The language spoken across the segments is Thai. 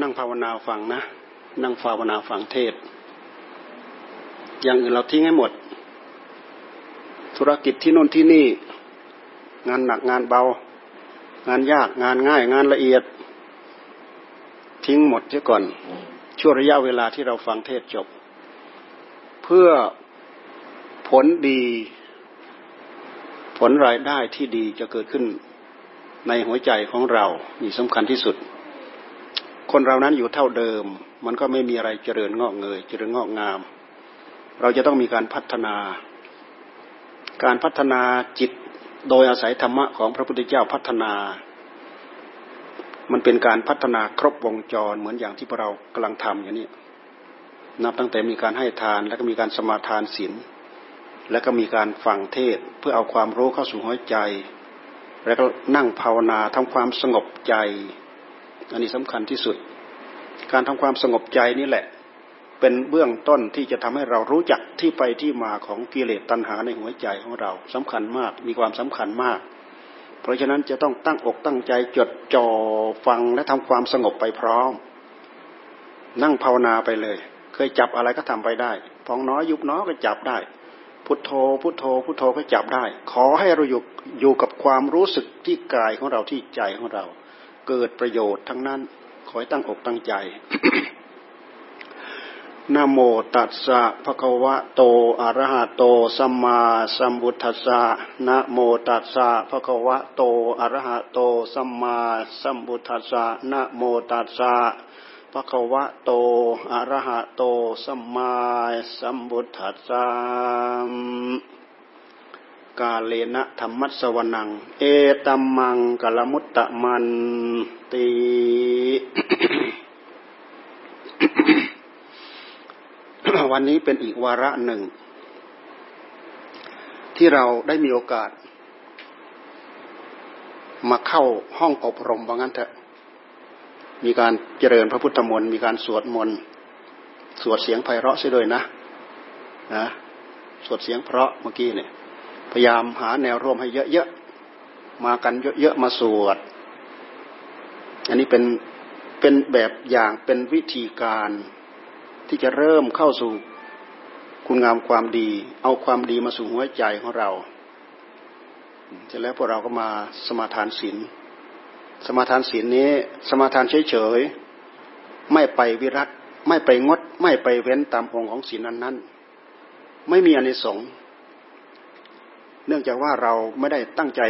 นั่งภาวนาฟังนะ นั่งภาวนาฟังเทศ อย่างอื่นเราทิ้งให้หมด ธุรกิจที่โน่นที่นี่ งานหนักงานเบา งานยากงานง่าย งานละเอียด ทิ้งหมดเสียก่อน ช่วงระยะเวลาที่เราฟังเทศจบ เพื่อผลดี ผลรายได้ที่ดีจะเกิดขึ้น ในหัวใจของเรานี่สำคัญที่สุด คนเรานั้นอยู่เท่าเดิม มันก็ไม่มีอะไรเจริญงอกเงย เจริญงอกงาม เราจะต้องมีการพัฒนา การพัฒนาจิตโดยอาศัยธรรมะของพระพุทธเจ้าพัฒนา มันเป็นการพัฒนาครบวงจรเหมือนอย่างที่พวกเรากำลังทำอย่างนี้นับตั้งแต่มีการให้ทานแล้วก็มีการสมาทานศีลแล้วก็มีการฟังเทศเพื่อเอาความรู้เข้าสู่หัวใจ แล้วก็นั่งภาวนาทำความสงบใจ อันนี้สำคัญที่สุด การทำความสงบใจนี่แหละ เป็นเบื้องต้นที่จะทำให้เรารู้จักที่ไปที่มาของกิเลสตัณหาในหัวใจของเราสำคัญมากมีความสำคัญมาก เพราะฉะนั้นจะต้องตั้งอกตั้งใจจดจ่อฟังและทำความสงบไปพร้อม นั่งภาวนาไปเลย เคยจับอะไรก็ทำไปได้พองน้อยยุบน้อยก็จับได้ พุทโธ พุทโธ พุทโธก็จับได้ ขอให้เราอยู่อยู่กับความรู้สึกที่กายของเราที่ใจของเรา เกิดประโยชน์ทั้งนั้น ขอให้ตั้งอกตั้งใจนะโมตัสสะภะคะวะโตอะระหะโตสัมมาสัมพุทธัสสะนะโมตัสสะภะคะวะโตอะระหะโตสัมมาสัมพุทธัสสะนะโมตัสสะ ภะคะวะโตอะระหะโตสัมมาสัมพุทธัสสะกาเลนะธรรมัสวนัง เอตัมมังกลมุตตะมันตีวันนี้เป็นอีกวาระหนึ่ง ที่เราได้มีโอกาส มาเข้าห้องอบรมว่างั้นเถอะ มีการเจริญพระพุทธมนต์มีการสวดมนต์สวดเสียงไพเราะเสียด้วยนะนะสวดเสียงเพราะเมื่อกี้เนี่ยพยายามหาแนวร่วมให้เยอะๆมากันเยอะๆมาสวด อันนี้เป็นเป็นแบบอย่างเป็นวิธีการที่จะเริ่มเข้าสู่คุณงามความดี เอาความดีมาสู่หัวใจของเรา เสร็จแล้วพวกเราก็มาสมาทานศีล สมาทานศีลนี้ สมาทานเฉยๆไม่ไปวิรัตไม่ไปงด ไม่ไปเว้นตามองค์ของศีลนั้นๆ ไม่มีอนิสงส์เนื่องจากว่าเราไม่ได้ตั้งใจ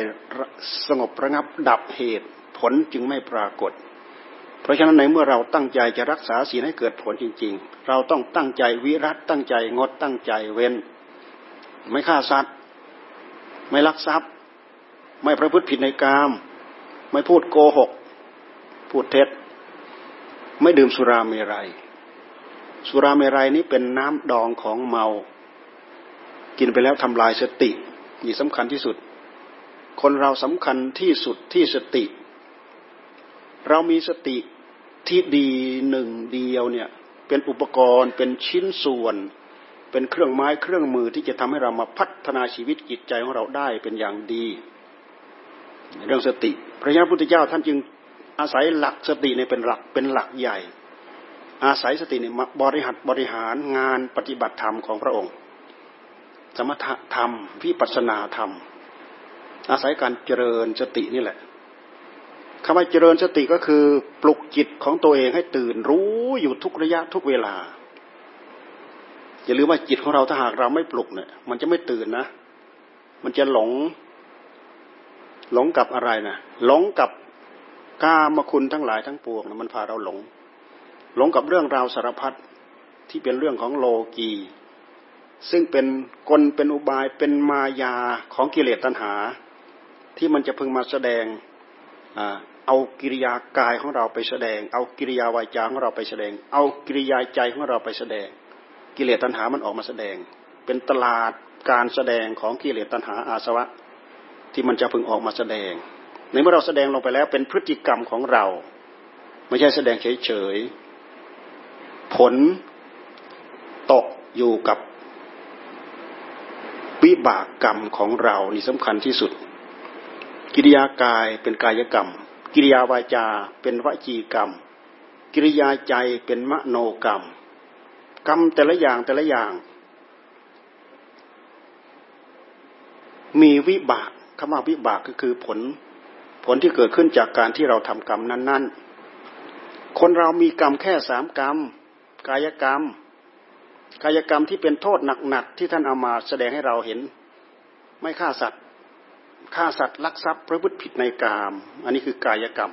สงบระงับดับเหตุผลจึงไม่ปรากฏ เพราะฉะนั้นในเมื่อเราตั้งใจจะรักษาศีลให้เกิดผลจริง ๆ เราต้องตั้งใจวิรัตตั้งใจงดตั้งใจเว้น ไม่ฆ่าสัตว์ ไม่ลักทรัพย์ ไม่ประพฤติผิดในกาม ไม่พูดโกหก พูดเท็จ ไม่ดื่มสุราเมรยัย สุราเมรัยนี้เป็นน้ำดองของเมา กินไปแล้วทำลายสตินี่สำคัญที่สุด คนเราสำคัญที่สุดที่สติ เรามีสติที่ดีหนึ่งเดียวเนี่ยเป็นอุปกรณ์เป็นชิ้นส่วน เป็นเครื่องไม้เครื่องมือที่จะทำให้เรามาพัฒนาชีวิตจิตใจของเราได้เป็นอย่างดี เรื่องสติ พระยาพุทธเจ้าท่านจึงอาศัยหลักสติในเป็นหลักเป็นหลักใหญ่ อาศัยสติเนี่ยบริหัดบริหารงานปฏิบัติธรรมของพระองค์ สมถะธรรมวิปัสนาธรรม อาศัยการเจริญสตินี่แหละคำว่าเจริญสติก็คือปลุกจิตของตัวเองให้ตื่นรู้อยู่ทุกระยะทุกเวลาอย่าลืมว่าจิตของเราถ้าหากเราไม่ปลุกเนี่ย มันจะไม่ตื่นนะ มันจะหลง หลงกับอะไรนะหลงกับกามคุณทั้งหลายทั้งปวงนะมันพาเราหลง หลงกับเรื่องราวสารพัดที่เป็นเรื่องของโลกีซึ่งเป็นกลเป็นอุบายเป็นมายาของกิเลสตัณหา ที่มันจะพึงมาแสดงเอากิริยากายของเราไปแสดง เอากิริยาวาจาของเราไปแสดง เอากิริยาใจของเราไปแสดง กิเลสตัณหามันออกมาแสดง เป็นตลาดการแสดงของกิเลสตัณหาอาสวะ ที่มันจะพึงออกมาแสดง ในเมื่อเราแสดงลงไปแล้วเป็นพฤติกรรมของเรา ไม่ใช่แสดงเฉยๆผลตกอยู่กับวิบากกรรมของเรานี่สำคัญที่สุด กิริยากายเป็นกายกรรม กิริยาวาจาเป็นวจีกรรม กิริยาใจเป็นมโนกรรม กรรมแต่ละอย่างแต่ละอย่าง มีวิบาก คำว่าวิบากก็คือผล ผลที่เกิดขึ้นจากการที่เราทำกรรมนั้น ๆ คนเรามีกรรมแค่สามกรรม กายกรรม กายกรรมที่เป็นโทษหนักๆที่ท่านเอามาแสดงให้เราเห็น ไม่ฆ่าสัตว์ฆ่าสัตว์ลักทรัพย์ประพฤติผิดในกาม อันนี้คือกายกรรม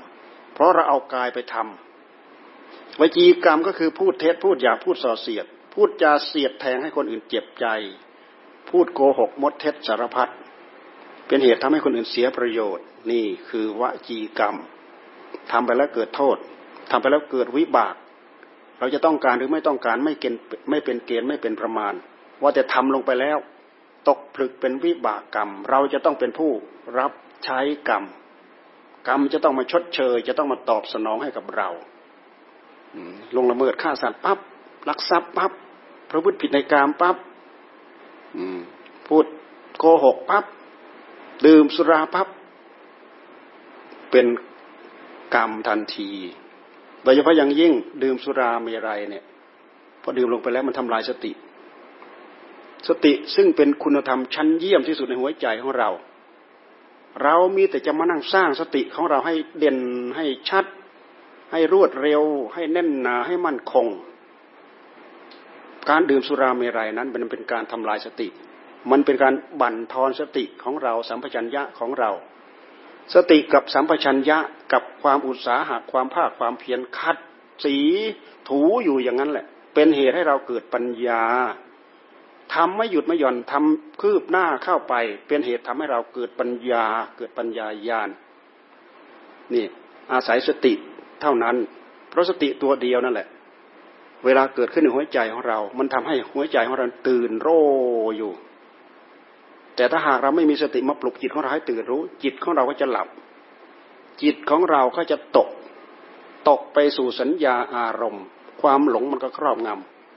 เพราะเราเอากายไปทำวจีกรรมก็คือพูดเท็จพูดหยาพูดส่อเสียด พูดจาเสียดแทงให้คนอื่นเจ็บใจ พูดโกหกมดเท็จสารพัด เป็นเหตุทำให้คนอื่นเสียประโยชน์ นี่คือวจีกรรมทำไปแล้วเกิดโทษทำไปแล้วเกิดวิบาก เราจะต้องการหรือไม่ต้องการไม่เกณฑ์ไม่เป็นเกณฑ์ไม่เป็นประมาณ ว่าแต่ทำลงไปแล้ว ตกผลึกเป็นวิบากกรรม เราจะต้องเป็นผู้รับใช้กรรม กรรมจะต้องมาชดเชย จะต้องมาตอบสนองให้กับเราลงละเมิดฆ่าสัตว์ปั๊บลักทรัพย์ปั๊บพระพุทธผิดในกรรมปั๊บพูดโกหกปั๊บ ดื่มสุราปั๊บเป็นกรรมทันทีโดยเฉพาะอย่างยิ่งดื่มสุราเมรัยเนี่ยพอดื่มลงไปแล้วมันทำลายสติ สติซึ่งเป็นคุณธรรมชั้นเยี่ยมที่สุดในหัวใจของเรา เรามีแต่จะมานั่งสร้างสติของเราให้เด่นให้ชัด ให้รวดเร็ว ให้แน่นหนาให้มั่นคง การดื่มสุราเมรัยนั้นมันเป็นการทำลายสติ มันเป็นการบั่นทอนสติของเราสัมปชัญญะของเรา สติกับสัมปชัญญะกับความอุตสาหะความภาคความเพียรคัดสีถูอยู่อย่างนั้นแหละ เป็นเหตุให้เราเกิดปัญญาทำไม่หยุดไม่หย่อนทำคืบหน้าเข้าไป เป็นเหตุทำให้เราเกิดปัญญา เกิดปัญญาญาณนี่อาศัยสติเท่านั้น เพราะสติตัวเดียวนั่นแหละ เวลาเกิดขึ้นในหัวใจของเรา มันทำให้หัวใจของเราตื่นโร่อยู่ แต่ถ้าหากเราไม่มีสติมาปลุกจิตของเราให้ตื่นรู้ จิตของเราก็จะหลับ จิตของเราก็จะตก ตกไปสู่สัญญาอารมณ์ ความหลงมันก็ครอบง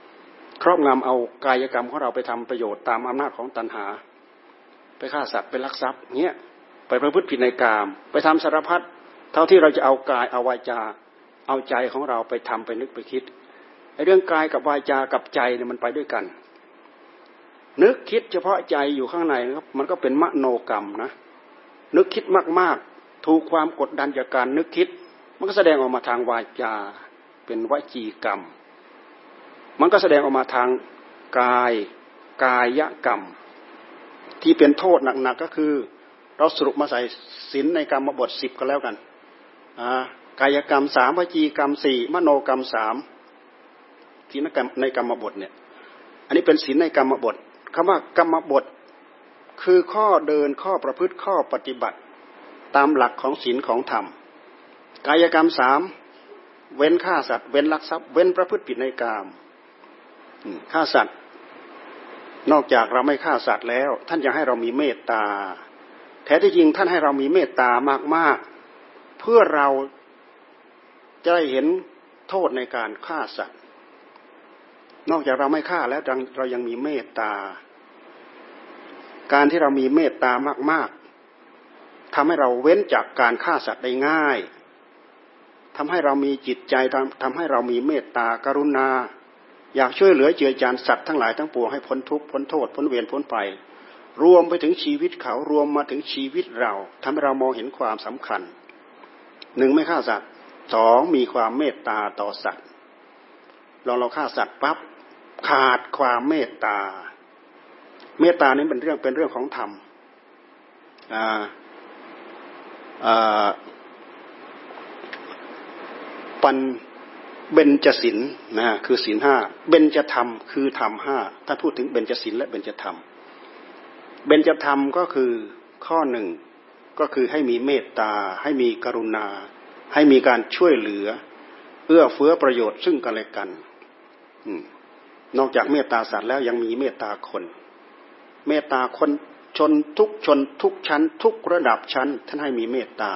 ำครอบงำเอากายกรรมของเราไปทำประโยชน์ตามอำนาจของตัณหา ไปฆ่าสัตว์ไปลักทรัพย์เงี้ยไปประพฤติผิดในกาม ไปทำสารพัดเท่าที่เราจะเอากายเอาวาจา เอาใจของเราไปทำไปนึกไปคิดไอ้เรื่องกายกับวาจากับใจเนี่ยมันไปด้วยกัน นึกคิดเฉพาะใจอยู่ข้างในนะครับมันก็เป็นมโนกรรมนะ นึกคิดมากๆ ถูกความกดดันจากการนึกคิด มันก็แสดงออกมาทางวาจา เป็นวจีกรรม มันก็แสดงออกมาทางกายกายกรรม ที่เป็นโทษหนักๆก็คือ เราสรุปมาใส่ศีลในกรรมบทสิบก็แล้วกันกายกรรมสามวจีกรรมสี่มโนกรรมสามศีลกรรมในกรรมบทเนี่ย อันนี้เป็นศีลในกรรมบท คำว่ากรรมบท คือข้อเดินข้อประพฤติข้อปฏิบัติ ตามหลักของศีลของธรรม กายกรรมสามเว้นฆ่าสัตว์ เว้นลักทรัพย์เว้นประพฤติผิดในกรรมฆ่าสัตว์ นอกจากเราไม่ฆ่าสัตว์แล้ว ท่านยังให้เรามีเมตตาแท้ที่จริงท่านให้เรามีเมตตามากๆ เพื่อเราจะได้เห็นโทษในการฆ่าสัตว์ นอกจากเราไม่ฆ่าแล้วเรายังมีเมตตา การที่เรามีเมตตามาก ๆทำให้เราเว้นจากการฆ่าสัตว์ได้ง่ายทำให้เรามีจิตใจทำให้เรามีเมตตากรุณา อยากช่วยเหลือเจือจานสัตว์ทั้งหลายทั้งปวงให้พ้นทุกข์พ้นโทษพ้นเวรพ้นไป รวมไปถึงชีวิตเขารวมมาถึงชีวิตเราทำให้เรามองเห็นความสำคัญหนึ่งไม่ฆ่าสัตว์สองมีความเมตตาต่อสัตว์เราเราฆ่าสัตว์ปั๊บ ขาดความเมตตา เมตตานี้เป็นเรื่องเป็นเรื่องของธรรมปันเบญจศีลนะคือศีลห้าเบญจธรรมคือธรรมห้าถ้าพูดถึงเบญจศีลและเบญจธรรม เบญจธรรมก็คือข้อหนึ่งก็คือให้มีเมตตา ให้มีกรุณา ให้มีการช่วยเหลือ เอื้อเฟื้อประโยชน์ซึ่งกันและกัน นอกจากเมตตาสัตว์แล้วยังมีเมตตาคน เมตตาคนชนทุกชนทุกชั้น ทุกระดับชั้น ท่านให้มีเมตตา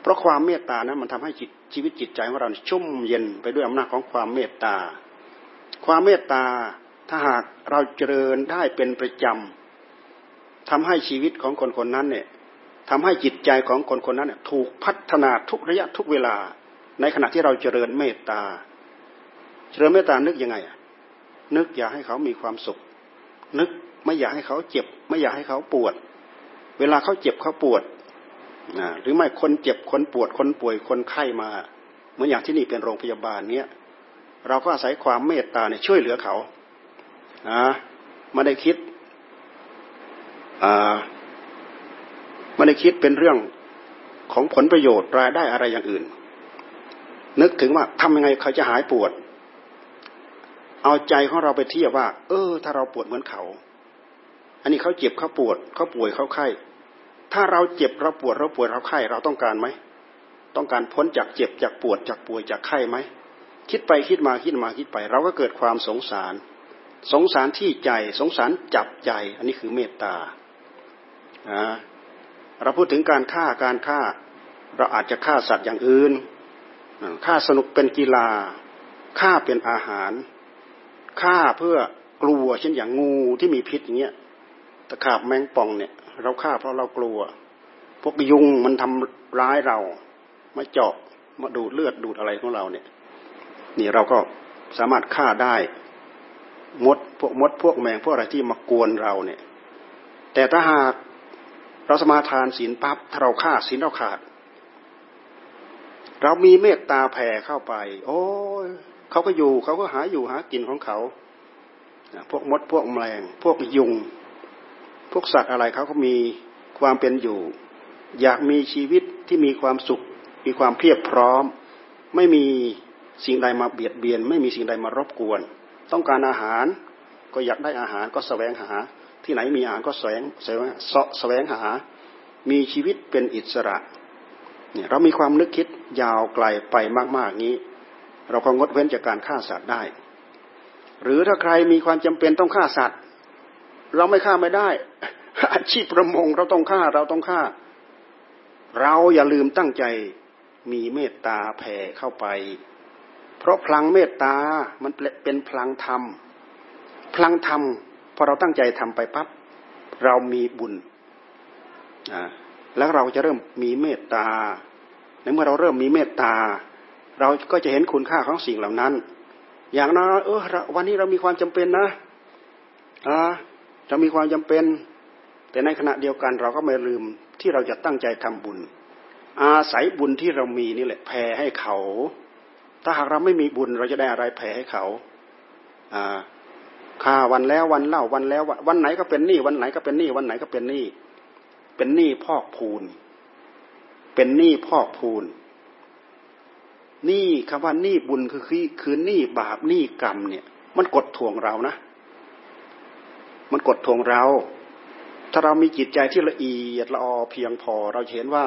เพราะความเมตตานะมันทำให้จิตชีวิตจิตใจของเราชุ่มเย็นไปด้วยอำนาจของความเมตตา ความเมตตาถ้าหากเราเจริญได้เป็นประจำทำให้ชีวิตของคนคนนั้นเนี่ยทำให้จิตใจของคนคนนั้นถูกพัฒนาทุกระยะทุกเวลา ในขณะที่เราเจริญเมตตา เจริญเมตตานึกยังไง นึกอยากให้เขามีความสุข นึกไม่อยากให้เขาเจ็บ ไม่อยากให้เขาปวด เวลาเขาเจ็บเขาปวดนะหรือไม่คนเจ็บคนปวดคนป่วยคนไข้มา เหมือนอย่างที่นี่เป็นโรงพยาบาลเนี้ยเราก็อาศัยความเมตตาเนี่ยช่วยเหลือเขานะไม่ได้คิดอ่าไม่ได้คิดเป็นเรื่องของผลประโยชน์รายได้อะไรอย่างอื่น นึกถึงว่าทำยังไงเขาจะหายปวด เอาใจของเราไปเทียบว่า เออ ถ้าเราปวดเหมือนเขา อันนี้เขาเจ็บเขาปวดเขาป่วยเขาไข้ ถ้าเราเจ็บเราปวดเราปวดเราไข้ เราต้องการไหม ต้องการพ้นจากเจ็บจากปวดจากป่วยจากไข้ไหม คิดไปคิดมาคิดมาคิดไป เราก็เกิดความสงสาร สงสารที่ใจสงสารจับใจ อันนี้คือเมตตาเราพูดถึงการฆ่าการฆ่า เราอาจจะฆ่าสัตว์อย่างอื่นฆ่าสนุกเป็นกีฬาฆ่าเป็นอาหาร ฆ่าเพื่อกลัวเช่นอย่างงูที่มีพิษอย่างเงี้ยตะขาบแมงป่องเนี่ย เราฆ่าเพราะเรากลัว พวกยุงมันทำร้ายเรามาเจาะมาดูดเลือดดูดอะไรของเราเนี่ย นี่เราก็สามารถฆ่าได้ มดพวกมดพวกแมงพวกอะไรที่มากวนเราเนี่ย แต่ถ้าหากเราสมาทานศีลปั๊บถ้าเราฆ่าศีลเราขาด เรามีเมตตาแผ่เข้าไป โอ้ย เขาก็อยู่เขาก็หาอยู่หากินของเขาพวกมดพวกแมลง พวกยุง พวกสัตว์อะไรเขาก็มีความเป็นอยู่ อยากมีชีวิตที่มีความสุข มีความเพียบพร้อม ไม่มีสิ่งใดมาเบียดเบียน ไม่มีสิ่งใดมารบกวน ต้องการอาหารก็อยากได้อาหารก็แสวงหา ที่ไหนมีอาหารก็แสวงแสวงเสาะแสวงหา มีชีวิตเป็นอิสระเนี่ยเรามีความนึกคิดยาวไกลไปมาก ๆ นี้ เราก็งดเว้นจากการฆ่าสัตว์ได้ หรือถ้าใครมีความจำเป็นต้องฆ่าสัตว์ เราไม่ฆ่าไม่ได้ อาชีพประมงเราต้องฆ่าเราต้องฆ่า เราอย่าลืมตั้งใจมีเมตตาแผ่เข้าไป เพราะพลังเมตตา มันเป็นพลังธรรม พลังธรรมพอเราตั้งใจทำไปปั๊บเรามีบุญแล้วเราจะเริ่มมีเมตตาในเมื่อเราเริ่มมีเมตตา เราก็จะเห็นคุณค่าของสิ่งเหล่านั้น อย่างนั้นเออวันนี้เรามีความจำเป็นนะอ่าเรามีความจำเป็น แต่ในขณะเดียวกันเราก็ไม่ลืมที่เราจะตั้งใจทำบุญ อาศัยบุญที่เรามีนี่แหละแผ่ให้เขา ถ้าหากเราไม่มีบุญเราจะได้อะไรแผ่ให้เขาอ่าค่าวันแล้ววันเล่าวันแล้ววันไหนก็เป็นหนี้วันไหนก็เป็นหนี้วันไหนก็เป็นหนี้เป็นหนี้พอกพูน เป็นหนี้พอกพูน นี้คำว่านี้บุญคือคือคือนี้บาปนี้กรรมเนี่ย มันกดทวงเรานะ มันกดทวงเรา ถ้าเรามีจิตใจที่ละเอียดละออเพียงพอ เราเห็นว่า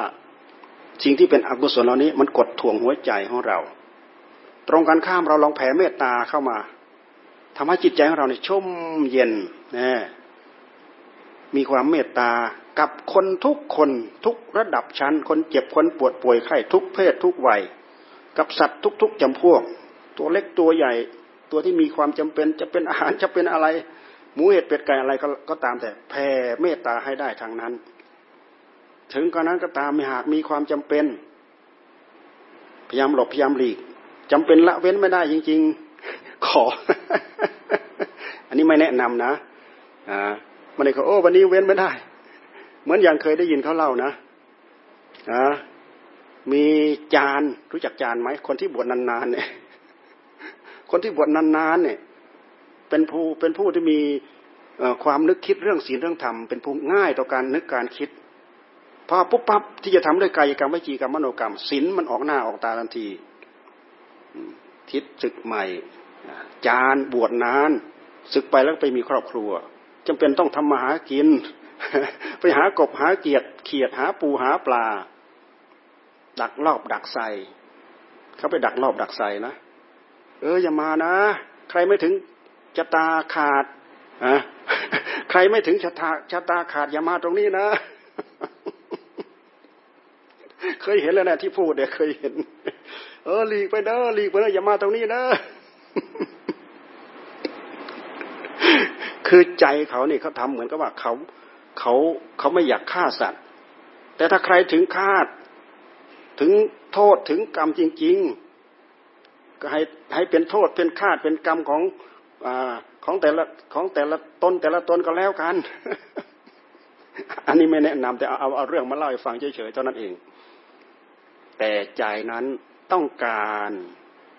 สิ่งที่เป็นอกุศลเหล่านี้ มันกดทวงหัวใจของเรา ตรงกันข้ามเราลองแผ่เมตตาเข้ามาทำให้จิตใจของเราเนี่ยชุ่มเย็นนะมีความเมตตากับคนทุกคนทุกระดับชั้น คนเจ็บคนปวดป่วยไข้ทุกเพศทุกวัย กับสัตว์ทุก ๆจำพวก ตัวเล็กตัวใหญ่ตัวที่มีความจำเป็นจะเป็นอาหารจะเป็นอะไรหมูเห็ดเป็ดไก่อะไรก็ก็ตามแต่แผ่เมตตาให้ได้ทางนั้น ถึงกระนั้นก็ตามมีหากมีความจำเป็น พยายามหลบพยายามหลีกจำเป็นละเว้นไม่ได้จริง ๆ ขอ อันนี้ไม่แนะนำนะอ่ามันเลยเขาโอ้วันนี้เว้นไม่ได้ เหมือนอย่างเคยได้ยินเขาเล่านะอ่า มีจานรู้จักจานไหมคนที่บวชนานๆเนี่ยคนที่บวชนานๆเนี่ยเป็นผู้เป็นผู้ที่มีความนึกคิดเรื่องศีลเรื่องธรรมเป็นผู้ง่ายต่อการนึกการคิดพอปุ๊บปั๊บที่จะทำด้วยกายกรรมวิจีกรรมมโนกรรมศีลมันออกหน้าออกตาทันที ทิศศึกใหม่ จานบวชนานศึกไปแล้วไปมีครอบครัวจำเป็นต้องทำมาหากิน ไปหากบหาเกียดเขียดหาปูหาปลา ดักรอบดักใส่เขาไปดักรอบดักใส่นะเอออย่ามานะ ใครไม่ถึงชะตาขาดอะใครไม่ถึงชะตาชะตาขาดอย่ามาตรงนี้นะ เคยเห็นแล้วนะที่พูดเนี่ยเคยเห็น เออหลีกไปเด้อหลีกไปเด้ออย่ามาตรงนี้นะคือใจเขาเนี่ยเขาทำเหมือนกับว่าเขาเขาเขาไม่อยากฆ่าสัตว์ แต่ถ้าใครถึงคาด ถึงโทษถึงกรรมจริง ๆ ก็ให้ให้เป็นโทษเป็นคาดเป็นกรรมของอของแต่ละของแต่ละตนแต่ละตนก็แล้วกัน อันนี้ไม่แนะนำแต่เอาเอาเรื่องมาเล่าให้ฟังเฉยๆเท่านั้นเอง แต่ใจนั้นต้องการ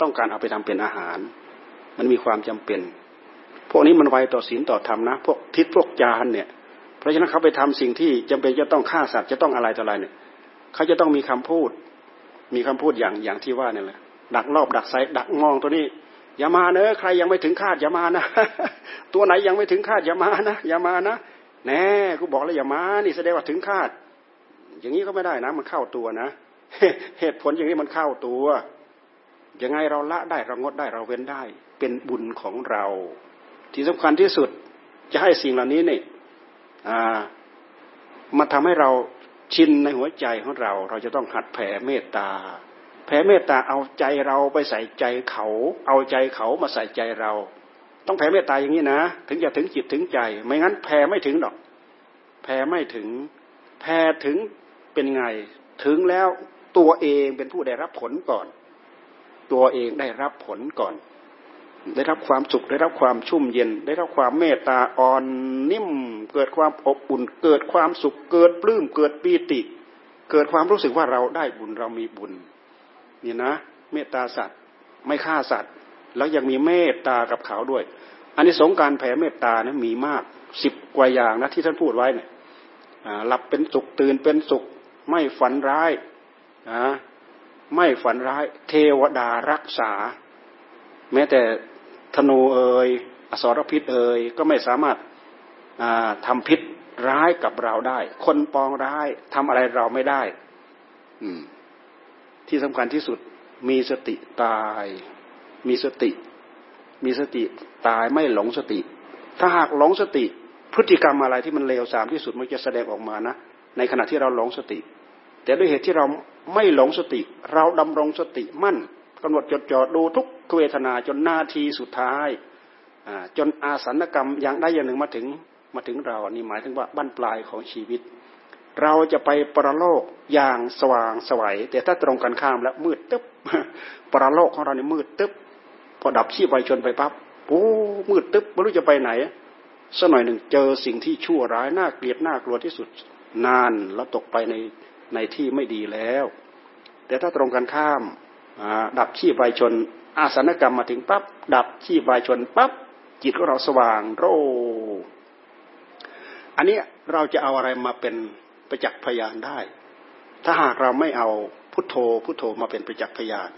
ต้องการเอาไปทำเป็นอาหาร มันมีความจำเป็น พวกนี้มันไวต่อศีลต่อธรรมนะ พวกทิศพวกจานเนี่ย เพราะฉะนั้นเขาไปทำสิ่งที่จำเป็นจะต้องฆ่าสัตว์จะต้องอะไรต่ออะไรเนี่ย เขาจะต้องมีคำพูด มีคำพูดอย่างอย่างที่ว่าเนี่ยแหละดักรอบดักไซดักมองตัวนี้ อย่ามาเนอะใครยังไม่ถึงคาดอย่ามานะ ตัวไหนยังไม่ถึงคาดอย่ามานะอย่ามานะแน่กูบอกแล้วอย่ามานี่แสดงว่าถึงคาด อย่างนี้ก็ไม่ได้นะ มันเข้าตัวนะเหตุผลอย่างนี้มันเข้าตัวยังไงเราละได้เรางดได้เราเว้นได้ เป็นบุญของเรา ที่สำคัญที่สุดจะให้สิ่งเหล่านี้เนี่ยมาทำให้เรา ชินในหัวใจของเรา เราจะต้องหัดแผ่เมตตา แผ่เมตตาเอาใจเราไปใส่ใจเขา เอาใจเขามาใส่ใจเรา ต้องแผ่เมตตาอย่างนี้นะ ถึงจะถึงจิตถึงใจ ไม่งั้นแผ่ไม่ถึงหรอก แผ่ไม่ถึง แผ่ถึงเป็นไง ถึงแล้วตัวเองเป็นผู้ได้รับผลก่อน ตัวเองได้รับผลก่อน ได้รับความสุขได้รับความชุ่มเย็น ได้รับความเมตตาอ่อนนิ่ม เกิดความอบอุ่น เกิดความสุข เกิดปลื้มเกิดปีติ เกิดความรู้สึกว่าเราได้บุญเรามีบุญนี่นะ เมตตาสัตว์ไม่ฆ่าสัตว์ แล้วยังมีเมตตากับเขาด้วย อันนี้สงการแผ่เมตตานะมีมากสิบกว่าอย่างนะที่ท่านพูดไว้เนี่ยหลับเป็นสุขตื่นเป็นสุข ไม่ฝันร้ายนะไม่ฝันร้าย เทวดารักษา แม้แต่ธนูเอ่ยอสรพิษเอ่ยก็ไม่สามารถทำพิษร้ายกับเราได้ คนปองร้ายทำอะไรเราไม่ได้ อืม ที่สำคัญที่สุด มีสติตาย มีสติ มีสติตายไม่หลงสติ ถ้าหากหลงสติ พฤติกรรมอะไรที่มันเลวทรามที่สุดมันจะแสดงออกมานะในขณะที่เราหลงสติ แต่ด้วยเหตุที่เราไม่หลงสติ เราดำรงสติมั่น กำหนดจดจ่อดูทุกเวทนาจนนาทีสุดท้ายจนอาสันกรรมอย่างใดอย่างหนึ่งมาถึงมาถึงเราอันี่หมายถึงว่าบั้นปลายของชีวิต เราจะไปปรโลกอย่างสว่างสวัยแต่ถ้าตรงกันข้ามแล้วมืดตึ๊บปรโลกของเรานี่มืดตึ๊บพอดับชีพไวชนไปปั๊บโอ้มืดตึ๊บไม่รู้จะไปไหนสักหน่อยหนึ่งเจอสิ่งที่ชั่วร้ายน่าเกลียดน่ากลัวที่สุดนานแล้วตกไปในในที่ไม่ดีแล้ว แต่ถ้าตรงกันข้าม ดับชีพไวชน อาสนกรรมมาถึงปั๊บดับชีพไวชนปั๊บจิตของเราสว่างโรอันนี้เราจะเอาอะไรมาเป็นประจักษ์พยานได้ ถ้าหากเราไม่เอาพุทโธพุทโธมาเป็นประจักษ์พยาน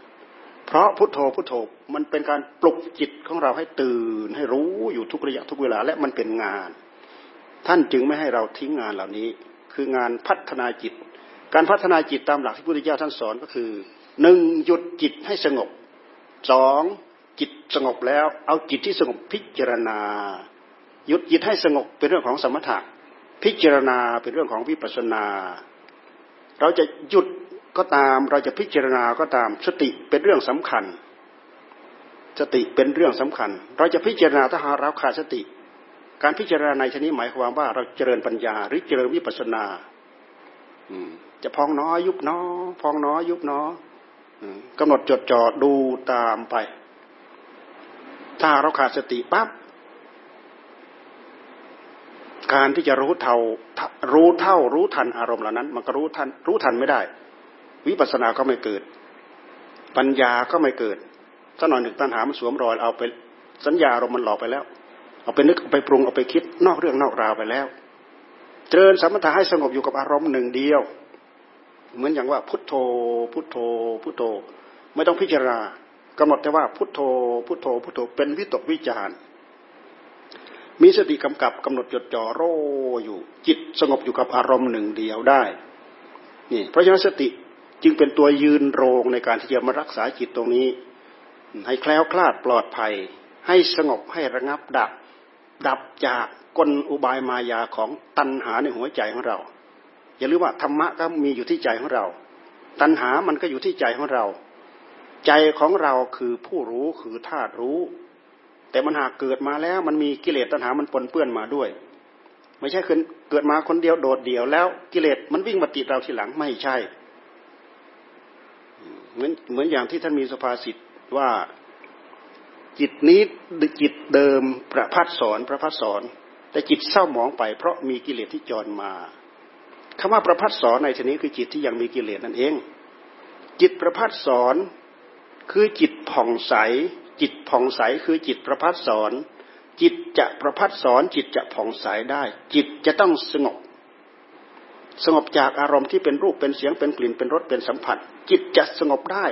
เพราะพุทโธพุทโธมันเป็นการปลุกจิตของเราให้ตื่นให้รู้อยู่ทุกระยะทุกเวลาและมันเป็นงาน ท่านจึงไม่ให้เราทิ้งงานเหล่านี้ คืองานพัฒนาจิต การพัฒนาจิตตามหลักที่พุทธเจ้าท่านสอนก็คือ หนึ่งหยุดจิตให้สงบสองจิตสงบแล้ว เอาจิตที่สงบพิจารณา หยุดจิตให้สงบเป็นเรื่องของสมถะพิจารณาเป็นเรื่องของวิปัสสนา เราจะหยุดก็ตามเราจะพิจารณาก็ตาม สติเป็นเรื่องสำคัญ สติเป็นเรื่องสำคัญ เราจะพิจารณาถ้าหาเราขาดสติ การพิจารณาในชนิดหมายความว่าเราเจริญปัญญาหรือเจริญวิปัสสนาจะพองน้อยยุบน้อพองน้อยยุบน้อ กำหนดจดจ่อดูตามไป ถ้าเราขาดสติปั๊บการที่จะรู้เท่ารู้เท่ารู้ทันอารมณ์เหล่านั้น มันก็รู้ทันรู้ทันไม่ได้ วิปัสสนาก็ไม่เกิด ปัญญาก็ไม่เกิดสักหน่อยหนึ่งตัณหามันสวมรอยเอาไปสัญญาอารมณ์มันหลอกไปแล้ว เอาไปนึกเอาไปปรุงเอาไปคิดนอกเรื่องนอกราวไปแล้ว เจริญสมถะให้สงบอยู่กับอารมณ์หนึ่งเดียว เหมือนอย่างว่าพุทโธ พุทโธ พุทโธ ไม่ต้องพิจารณากำหนดแต่ว่าพุทโธ พุทโธ พุทโธ เป็นวิตกวิจารมีสติกำกับกำหนดจดจ่อโรอยู่ จิตสงบอยู่กับอารมณ์หนึ่งเดียวได้นี่เพราะฉะนั้นสติจึงเป็นตัวยืนโรงในการที่จะมารักษาจิตตรงนี้ ให้แคล้วคลาดปลอดภัย ให้สงบให้ระงับดับ ดับจากกลอุบายมายาของตัณหาในหัวใจของเรา อย่าลืมว่าธรรมะก็มีอยู่ที่ใจของเรา ตัณหามันก็อยู่ที่ใจของเรา ใจของเราคือผู้รู้คือธาตุรู้ แต่มันหากเกิดมาแล้วมันมีกิเลสตัณหามันปนเปื้อนมาด้วย ไม่ใช่เกิดมาคนเดียวโดดเดี่ยวแล้วกิเลสมันวิ่งมาติดเราทีหลังไม่ใช่เหมือนเหมือนอย่างที่ท่านมีสภาษิตว่าจิตนี้จิตเดิมประพัดสอนประพัดสอน แต่จิตเศร้าหมองไปเพราะมีกิเลสที่จรมา คำว่าประพัดสอนในที่นี้คือจิตที่ยังมีกิเลสนั่นเอง จิตประพัดสอนคือจิตผ่องใส จิตผ่องใสคือจิตประพัดสอน จิตจะประพัดสอนจิตจะผ่องใสได้ จิตจะต้องสงบ สงบจากอารมณ์ที่เป็นรูปเป็นเสียงเป็นกลิ่นเป็นรสเป็นสัมผัส จิตจะสงบได้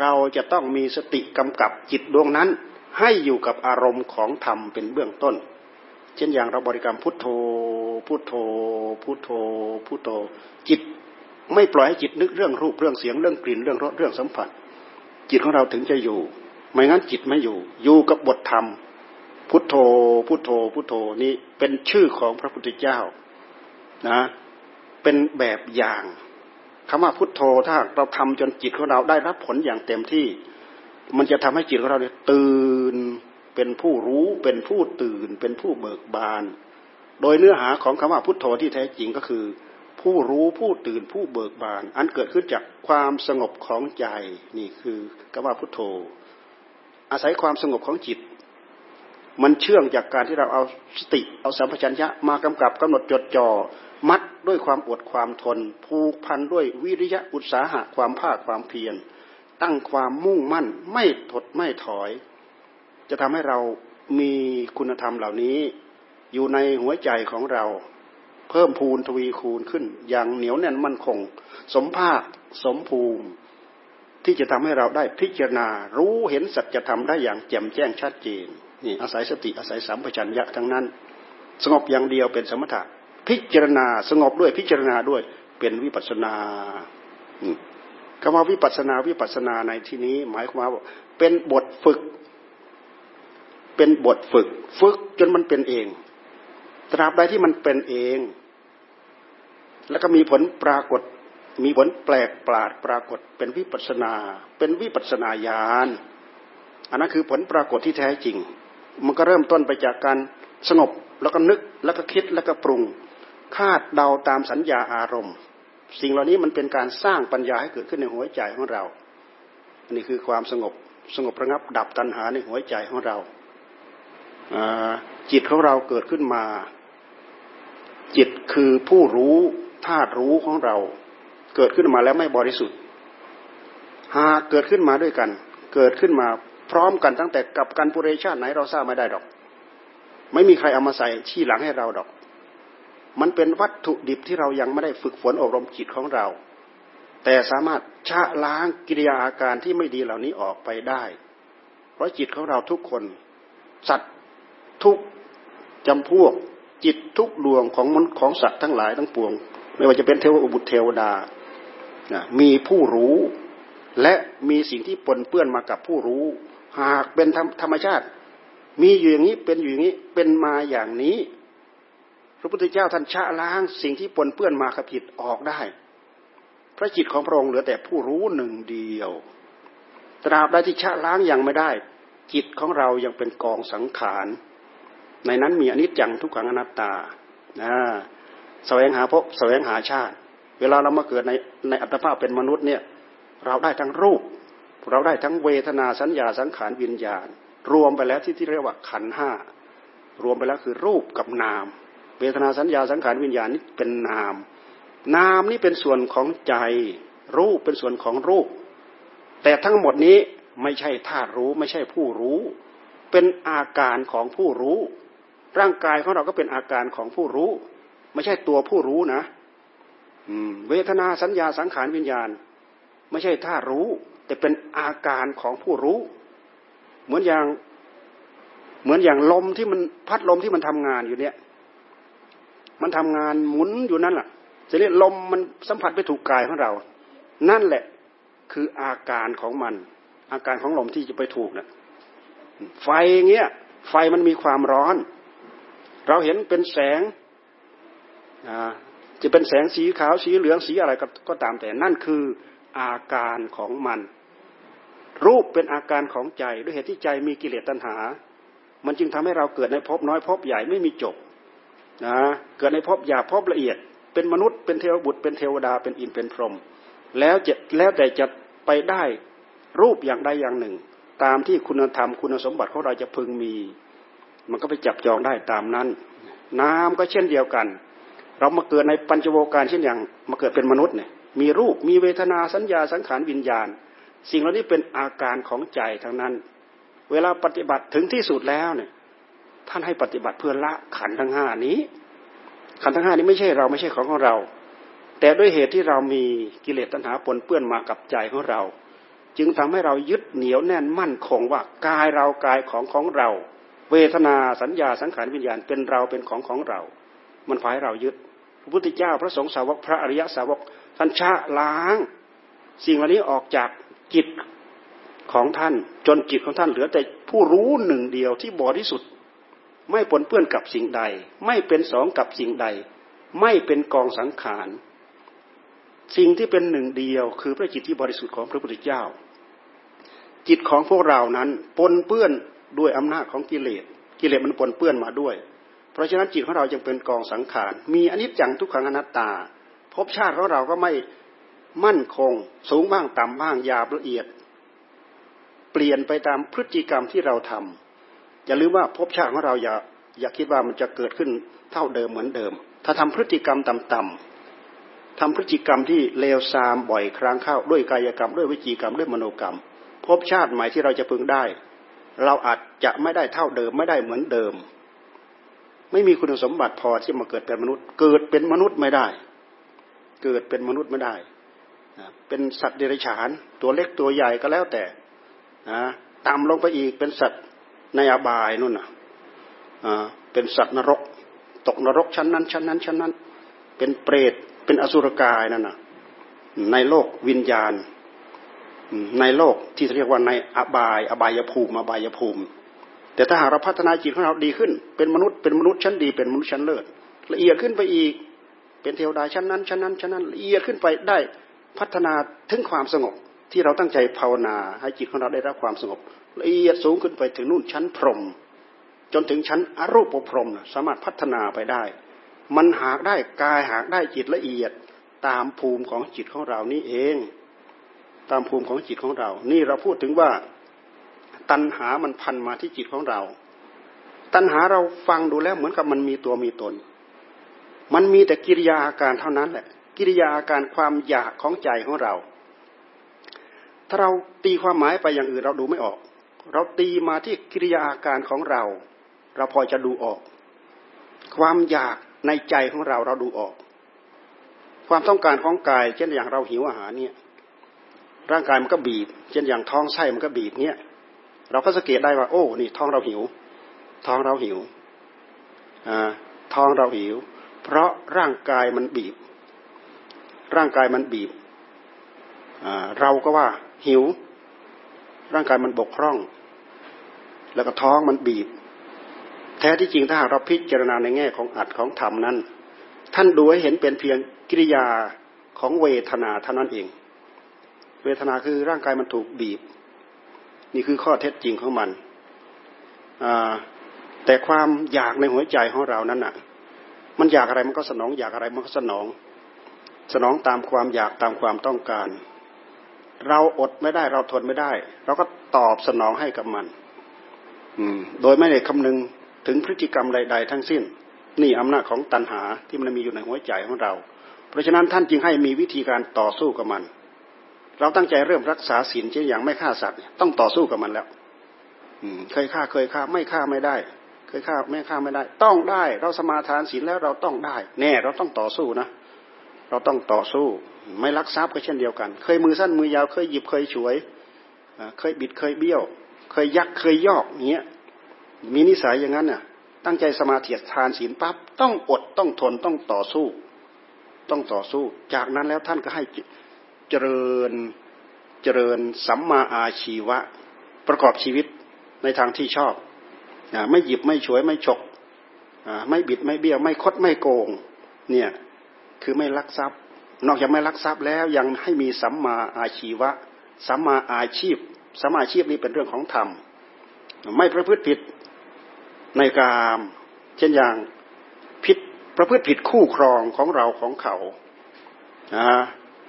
เราจะต้องมีสติกำกับจิตดวงนั้น ให้อยู่กับอารมณ์ของธรรมเป็นเบื้องต้น เช่นอย่างเราบริกรรมพุทโธ พุทโธ พุทโธ พุทโธ จิตไม่ปล่อยให้จิตนึกเรื่องรูปเรื่องเสียงเรื่องกลิ่นเรื่องรสเรื่องสัมผัส จิตของเราถึงจะอยู่ ไม่งั้นจิตไม่อยู่ อยู่กับบทธรรม พุทโธ พุทโธ พุทโธนี่เป็นชื่อของพระพุทธเจ้านะ เป็นแบบอย่างคำว่าพุทโธถ้าเราทำจนจิตของเราได้รับผลอย่างเต็มที่ มันจะทำให้จิตของเราเนี่ยตื่น เป็นผู้รู้เป็นผู้ตื่น เป็นผู้เบิกบาน โดยเนื้อหาของคำว่าพุทโธที่แท้จริงก็คือ ผู้รู้ผู้ตื่นผู้เบิกบาน อันเกิดขึ้นจากความสงบของใจนี่คือคำว่าพุทโธ อาศัยความสงบของจิต มันเชื่องจากการที่เราเอาสติเอาสัมปชัญญะมากำกับกำหนดจดจ่อมัดด้วยความอดความทน ผูกพันด้วยวิริยะอุตสาหะความภาคความเพียรตั้งความมุ่งมั่นไม่ถดไม่ถอย จะทำให้เรามีคุณธรรมเหล่านี้ อยู่ในหัวใจของเรา เพิ่มพูนทวีคูณขึ้น อย่างเหนียวแน่นมั่นคง สมภาคสมภูมิ ที่จะทำให้เราได้พิจารณา รู้เห็นสัจธรรมได้อย่างแจ่มแจ้งชัดเจนนี่อาศัยสติอาศัยสัมปชัญญะทั้งนั้น สงบอย่างเดียวเป็นสมถะ พิจารณาสงบด้วยพิจารณาด้วยเป็นวิปัสนาคำว่าวิปัสนาวิปัสนาในที่นี้ หมายความว่าเป็นบทฝึก เป็นบทฝึก ฝึกจนมันเป็นเอง ตราบใดที่มันเป็นเอง แล้วก็มีผลปรากฏ มีผลแปลกปราดปรากฏ เป็นวิปัสนา เป็นวิปัสนาญาณอันนั้นคือผลปรากฏที่แท้จริง มันก็เริ่มต้นไปจากการสงบแล้วก็นึกแล้วก็คิดแล้วก็ปรุง คาดเดาตามสัญญาอารมณ์ สิ่งเหล่านี้มันเป็นการสร้างปัญญาให้เกิดขึ้นในหัวใจของเราอันนี้คือความสงบสงบระงับดับตัณหาในหัวใจของเรา จิตของเราเกิดขึ้นมา จิตคือผู้รู้ธาตุรู้ของเรา เกิดขึ้นมาแล้วไม่บริสุทธิ์ หากเกิดขึ้นมาด้วยกัน เกิดขึ้นมาพร้อมกันตั้งแต่กับกันปุเรชาติไหนเราทราบไม่ได้ดอก ไม่มีใครเอามาใส่ชี้หลังให้เราดอก มันเป็นวัตถุดิบที่เรายังไม่ได้ฝึกฝนอบรมจิตของเรา แต่สามารถชะล้างกิริยาอาการที่ไม่ดีเหล่านี้ออกไปได้ เพราะจิตของเราทุกคน สัตว์ ทุกจำพวกจิตทุกดวงของมนของสัตว์ทั้งหลายทั้งปวง ไม่ว่าจะเป็นเทวบุตรเทวดามีผู้รู้ และมีสิ่งที่ปนเปื้อนมากับผู้รู้ หากเป็นธรรมชาติ มีอยู่อย่างนี้เป็นอยู่อย่างนี้เป็นมาอย่างนี้ พระพุทธเจ้าท่านชะล้างสิ่งที่ปนเปื้อนมาขับผิดออกได้ พระจิตของพระองค์เหลือแต่ผู้รู้หนึ่งเดียว ตราบใดที่ชะล้างยังไม่ได้ จิตของเรายังเป็นกองสังขาร ในนั้นมีอนิจจังทุกขังอนัตตาแสวงหาพบแสวงหาชาติ เวลาเรามาเกิดในในอัตภาพเป็นมนุษย์เนี่ยเราได้ทั้งรูป เราได้ทั้งเวทนาสัญญาสังขารวิญญาณ รวมไปแล้วที่ที่เรียกว่าขันห้ารวมไปแล้วคือรูปกับนาม เวทนาสัญญาสังขารวิญญาณนี่เป็นนาม นามนี่เป็นส่วนของใจ รูปเป็นส่วนของรูป แต่ทั้งหมดนี้ไม่ใช่ธาตุรู้ไม่ใช่ผู้รู้ เป็นอาการของผู้รู้ ร่างกายของเราก็เป็นอาการของผู้รู้ ไม่ใช่ตัวผู้รู้นะเวทนาสัญญาสังขารวิญญาณ ไม่ใช่ธารู้ แต่เป็นอาการของผู้รู้ เหมือนอย่างเหมือนอย่างลมที่มันพัดลมที่มันทำงานอยู่เนี่ย มันทำงานหมุนอยู่นั่นแหละจะเรียกลมมันสัมผัสไปถูกกายของเรา นั่นแหละคืออาการของมัน อาการของลมที่จะไปถูกนะ่ะไฟเงี้ย ไฟมันมีความร้อน เราเห็นเป็นแสงจะเป็นแสงสีขาวสีเหลืองสีอะไรก็ตามแต่นั่นคืออาการของมัน รูปเป็นอาการของใจด้วยเหตุที่ใจมีกิเลสตัณหา มันจึงทำให้เราเกิดในภพน้อยภพใหญ่ไม่มีจบนะเกิดในภพหยาบภพละเอียด เป็นมนุษย์เป็นเทวบุตรเป็นเทวดาเป็นอินเป็นพรหมแล้วจะแล้วแต่จะไปได้รูปอย่างใดอย่างหนึ่ง ตามที่คุณธรรมคุณสมบัติของเราจะพึงมี มันก็ไปจับจองได้ตามนั้น น้ำก็เช่นเดียวกัน เรามาเกิดในปัญจโวการเช่นอย่างมาเกิดเป็นมนุษย์เนี่ยมีรูปมีเวทนาสัญญาสังขารวิญญาณ สิ่งเหล่านี้เป็นอาการของใจทั้งนั้น เวลาปฏิบัติถึงที่สุดแล้วเนี่ยท่านให้ปฏิบัติเพื่อละขันทั้งห้านี้ ขันทั้งห้านี้ไม่ใช่เราไม่ใช่ของของเรา แต่ด้วยเหตุที่เรามีกิเลสตัณหาปนเปื้อนมากับใจของเรา จึงทำให้เรายึดเหนียวแน่นมั่นคงว่ากายเรากายของของเรา เวทนาสัญญาสังขารวิญญาณเป็นเราเป็นของของเรา มันพาให้เรายึด พระพุทธเจ้าพระสงฆ์สาวกพระอริยสาวกท่านชะล้าง สิ่งเหล่านี้ออกจากจิตของท่านจนจิตของท่านเหลือแต่ผู้รู้หนึ่งเดียวที่บริสุทธิ์ไม่ปนเปื้อนกับสิ่งใด ไม่เป็นสองกับสิ่งใด ไม่เป็นกองสังขารสิ่งที่เป็นหนึ่งเดียวคือพระจิตที่บริสุทธิ์ของพระพุทธเจ้า จิตของพวกเรานั้นปนเปื้อน ด้วยอำนาจของกิเลสกิเลสมันปนเปื้อนมาด้วย เพราะฉะนั้นจิตของเราจึงเป็นกองสังขาร มีอนิจจังทุกขังอนัตตาภพชาติของเราก็ไม่มั่นคง สูงบ้างต่ำบ้างหยาบละเอียด เปลี่ยนไปตามพฤติกรรมที่เราทำอย่าลืมว่าภพชาติของเราอย่าอย่าคิดว่ามันจะเกิดขึ้นเท่าเดิมเหมือนเดิม ถ้าทำพฤติกรรมต่ำๆทำพฤติกรรมที่เลวทรามบ่อยครั้งเข้าด้วยกายกรรมด้วยวิจีกรรมด้วยมโนกรรมภพชาติใหม่ที่เราจะพึงได้ เราอาจจะไม่ได้เท่าเดิมไม่ได้เหมือนเดิม ไม่มีคุณสมบัติพอที่มาเกิดเป็นมนุษย์ เกิดเป็นมนุษย์ไม่ได้ เกิดเป็นมนุษย์ไม่ได้เป็นสัตว์เดรัจฉาน ตัวเล็กตัวใหญ่ก็แล้วแต่ต่ำลงไปอีกเป็นสัตว์ในอบายนู่นน่ะเป็นสัตว์นรก ตกนรกชั้นนั้น ชั้นนั้นชั้นนั้น เป็นเปรตเป็นอสุรกายนั่นน่ะในโลกวิญญาณ ในโลกที่เรียกว่าในอบาย อบายภูมิอบายภูมิ แต่ถ้าหากเราพัฒนาจิตของเราดีขึ้น เป็นมนุษย์เป็นมนุษย์ชั้นดีเป็นมนุษย์ชั้นเลิศละเอียดขึ้นไปอีก เป็นเทวดาชั้นนั้นชั้นนั้นชั้นนั้นละเอียดขึ้นไปได้พัฒนาถึงความสงบที่เราตั้งใจภาวนาให้จิตของเราได้รับความสงบละเอียดสูงขึ้นไปถึงนู่นชั้นพรหมจนถึงชั้นอรูปพรหมสามารถพัฒนาไปได้ มันหากได้กายหากได้จิตละเอียดตามภูมิของจิตของเรานี่เอง ตามภูมิของจิตของเรา นี่เราพูดถึงว่าตัณหามันพันมาที่จิตของเรา ตัณหาเราฟังดูแล้วเหมือนกับมันมีตัวมีตน มันมีแต่กิริยาอาการเท่านั้นแหละ กิริยาอาการความอยากของใจของเรา ถ้าเราตีความหมายไปอย่างอื่นเราดูไม่ออก เราตีมาที่กิริยาอาการของเรา เราพอจะดูออก ความอยากในใจของเราเราดูออก ความต้องการของกาย เช่นอย่างเราหิวอาหารเนี่ย ร่างกายมันก็บีบ เช่นอย่างท้องไส้มันก็บีบเนี่ยเราก็สังเกตได้ว่า โอ้ นี่ท้องเราหิว ท้องเราหิวอ่าท้องเราหิว เพราะร่างกายมันบีบ ร่างกายมันบีบอ่าเราก็ว่าหิว ร่างกายมันบกพร่อง แล้วก็ท้องมันบีบ แท้ที่จริงถ้าหากเราพิจารณาในแง่ของอัดของธรรมนั้น ท่านดูให้เห็นเป็นเพียงกิริยาของเวทนาเท่านั้นเอง เวทนาคือร่างกายมันถูกบีบ นี่คือข้อเท็จจริงของมันแต่ความอยากในหัวใจของเรานั้นน่ะ มันอยากอะไรมันก็สนอง อยากอะไรมันก็สนอง สนองตามความอยากตามความต้องการ เราอดไม่ได้เราทนไม่ได้ เราก็ตอบสนองให้กับมันโดยไม่ได้คำนึงถึงพฤติกรรมใด ๆ ทั้งสิ้น นี่อำนาจของตัณหาที่มันมีอยู่ในหัวใจของเรา เพราะฉะนั้นท่านจึงให้มีวิธีการต่อสู้กับมัน เราตั้งใจเริ่มรักษาศีลเช่นอย่างไม่ฆ่าสัตว์ต้องต่อสู้กับมันแล้วเคยฆ่าเคยฆ่าไม่ฆ่าไม่ได้ เคยฆ่าไม่ฆ่าไม่ได้ ต้องได้ เราสมาทานศีลแล้วเราต้องได้ แน่ เราต้องต่อสู้นะเราต้องต่อสู้ ไม่ลักทรัพย์ก็เช่นเดียวกัน เคยมือสั้นมือยาวเคยหยิบเคยฉวย เคยบิดเคยเบี้ยว เคยยักเคยยอกเงี้ยมีนิสัยอย่างนั้นน่ะ ตั้งใจสมาธิทานศีลปั๊บต้องอดต้องทนต้องต่อสู้ ต้องต่อสู้ จากนั้นแล้วท่านก็ให้ จริญเจริญสัมมาอาชีวะ ประกอบชีวิตในทางที่ชอบไม่หยิบไม่ฉวยไม่ฉกไม่บิดไม่เบี้ยวไม่คดไม่โกงเนี่ยคือไม่ลักทรัพย์ นอกจากไม่ลักทรัพย์แล้วยังให้มีสัมมาอาชีวะสัมมาอาชีพสัมมาอาชีพนี้เป็นเรื่องของธรรม ไม่ประพฤติผิดในกามเช่นอย่างพิษประพฤติผิดคู่ครองของเราของเขา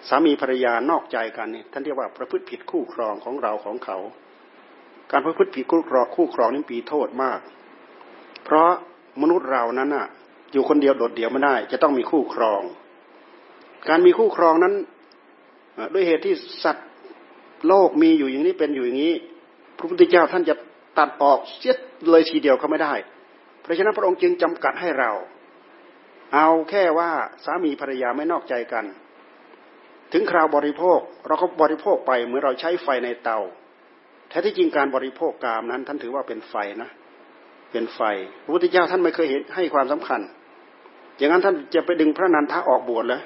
สามีภรรยานอกใจกันนี่ท่านเรียกว่าประพฤติผิดคู่ครองของเราของเขา การประพฤติผิดคู่ครองคู่ครองนี่ปีโทษมาก เพราะมนุษย์เรานั้นอะ อยู่คนเดียวโดดเดี่ยวไม่ได้ จะต้องมีคู่ครอง การมีคู่ครองนั้นด้วยเหตุที่สัตว์โลกมีอยู่อย่างนี้เป็นอยู่อย่างนี้ พระพุทธเจ้าท่านจะตัดออกเสียเลยทีเดียวก็ไม่ได้ เพราะฉะนั้นพระองค์จึงจำกัดให้เรา เอาแค่ว่าสามีภรรยาไม่นอกใจกัน ถึงคราวบริโภคเราก็บริโภคไปเหมือนเราใช้ไฟในเตาแท้ที่จริงการบริโภคกามนั้น ท่านถือว่าเป็นไฟนะ เป็นไฟพระพุทธเจ้าท่านไม่เคยเห็นให้ความสำคัญ อย่างนั้นท่านจะไปดึงพระนันทะออกบวชเลย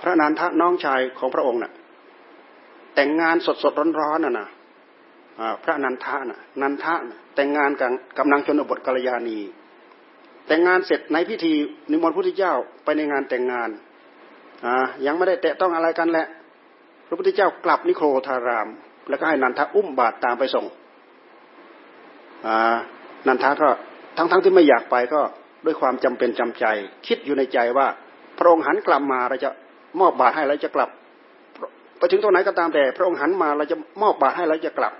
พระนันทะน้องชายของพระองค์นะ่ะ แต่งงานสดสดร้อนๆน่ะนะพระนันทะน่ะนันทะแต่งงานกับกำลังชนบทกัลยาณี แต่งงานเสร็จในพิธีนิมนต์พระพุทธเจ้าไปในงานแต่งงาน ยังไม่ได้แตะต้องอะไรกันแหละ พระพุทธเจ้ากลับนิโครธาราม แล้วก็ให้นันทะอุ้มบาตรตามไปส่งอ่านันทะก็ทั้งๆทที่ไม่อยากไปก็ด้วยความจำเป็นจำใจ คิดอยู่ในใจว่า พระองค์หันกลับมาเราจะมอบบาตรให้เราจะกลับไปถึงตรงไหนก็ตามแต่ พระองค์หันมาเราจะมอบบาตรให้เราจะกลับ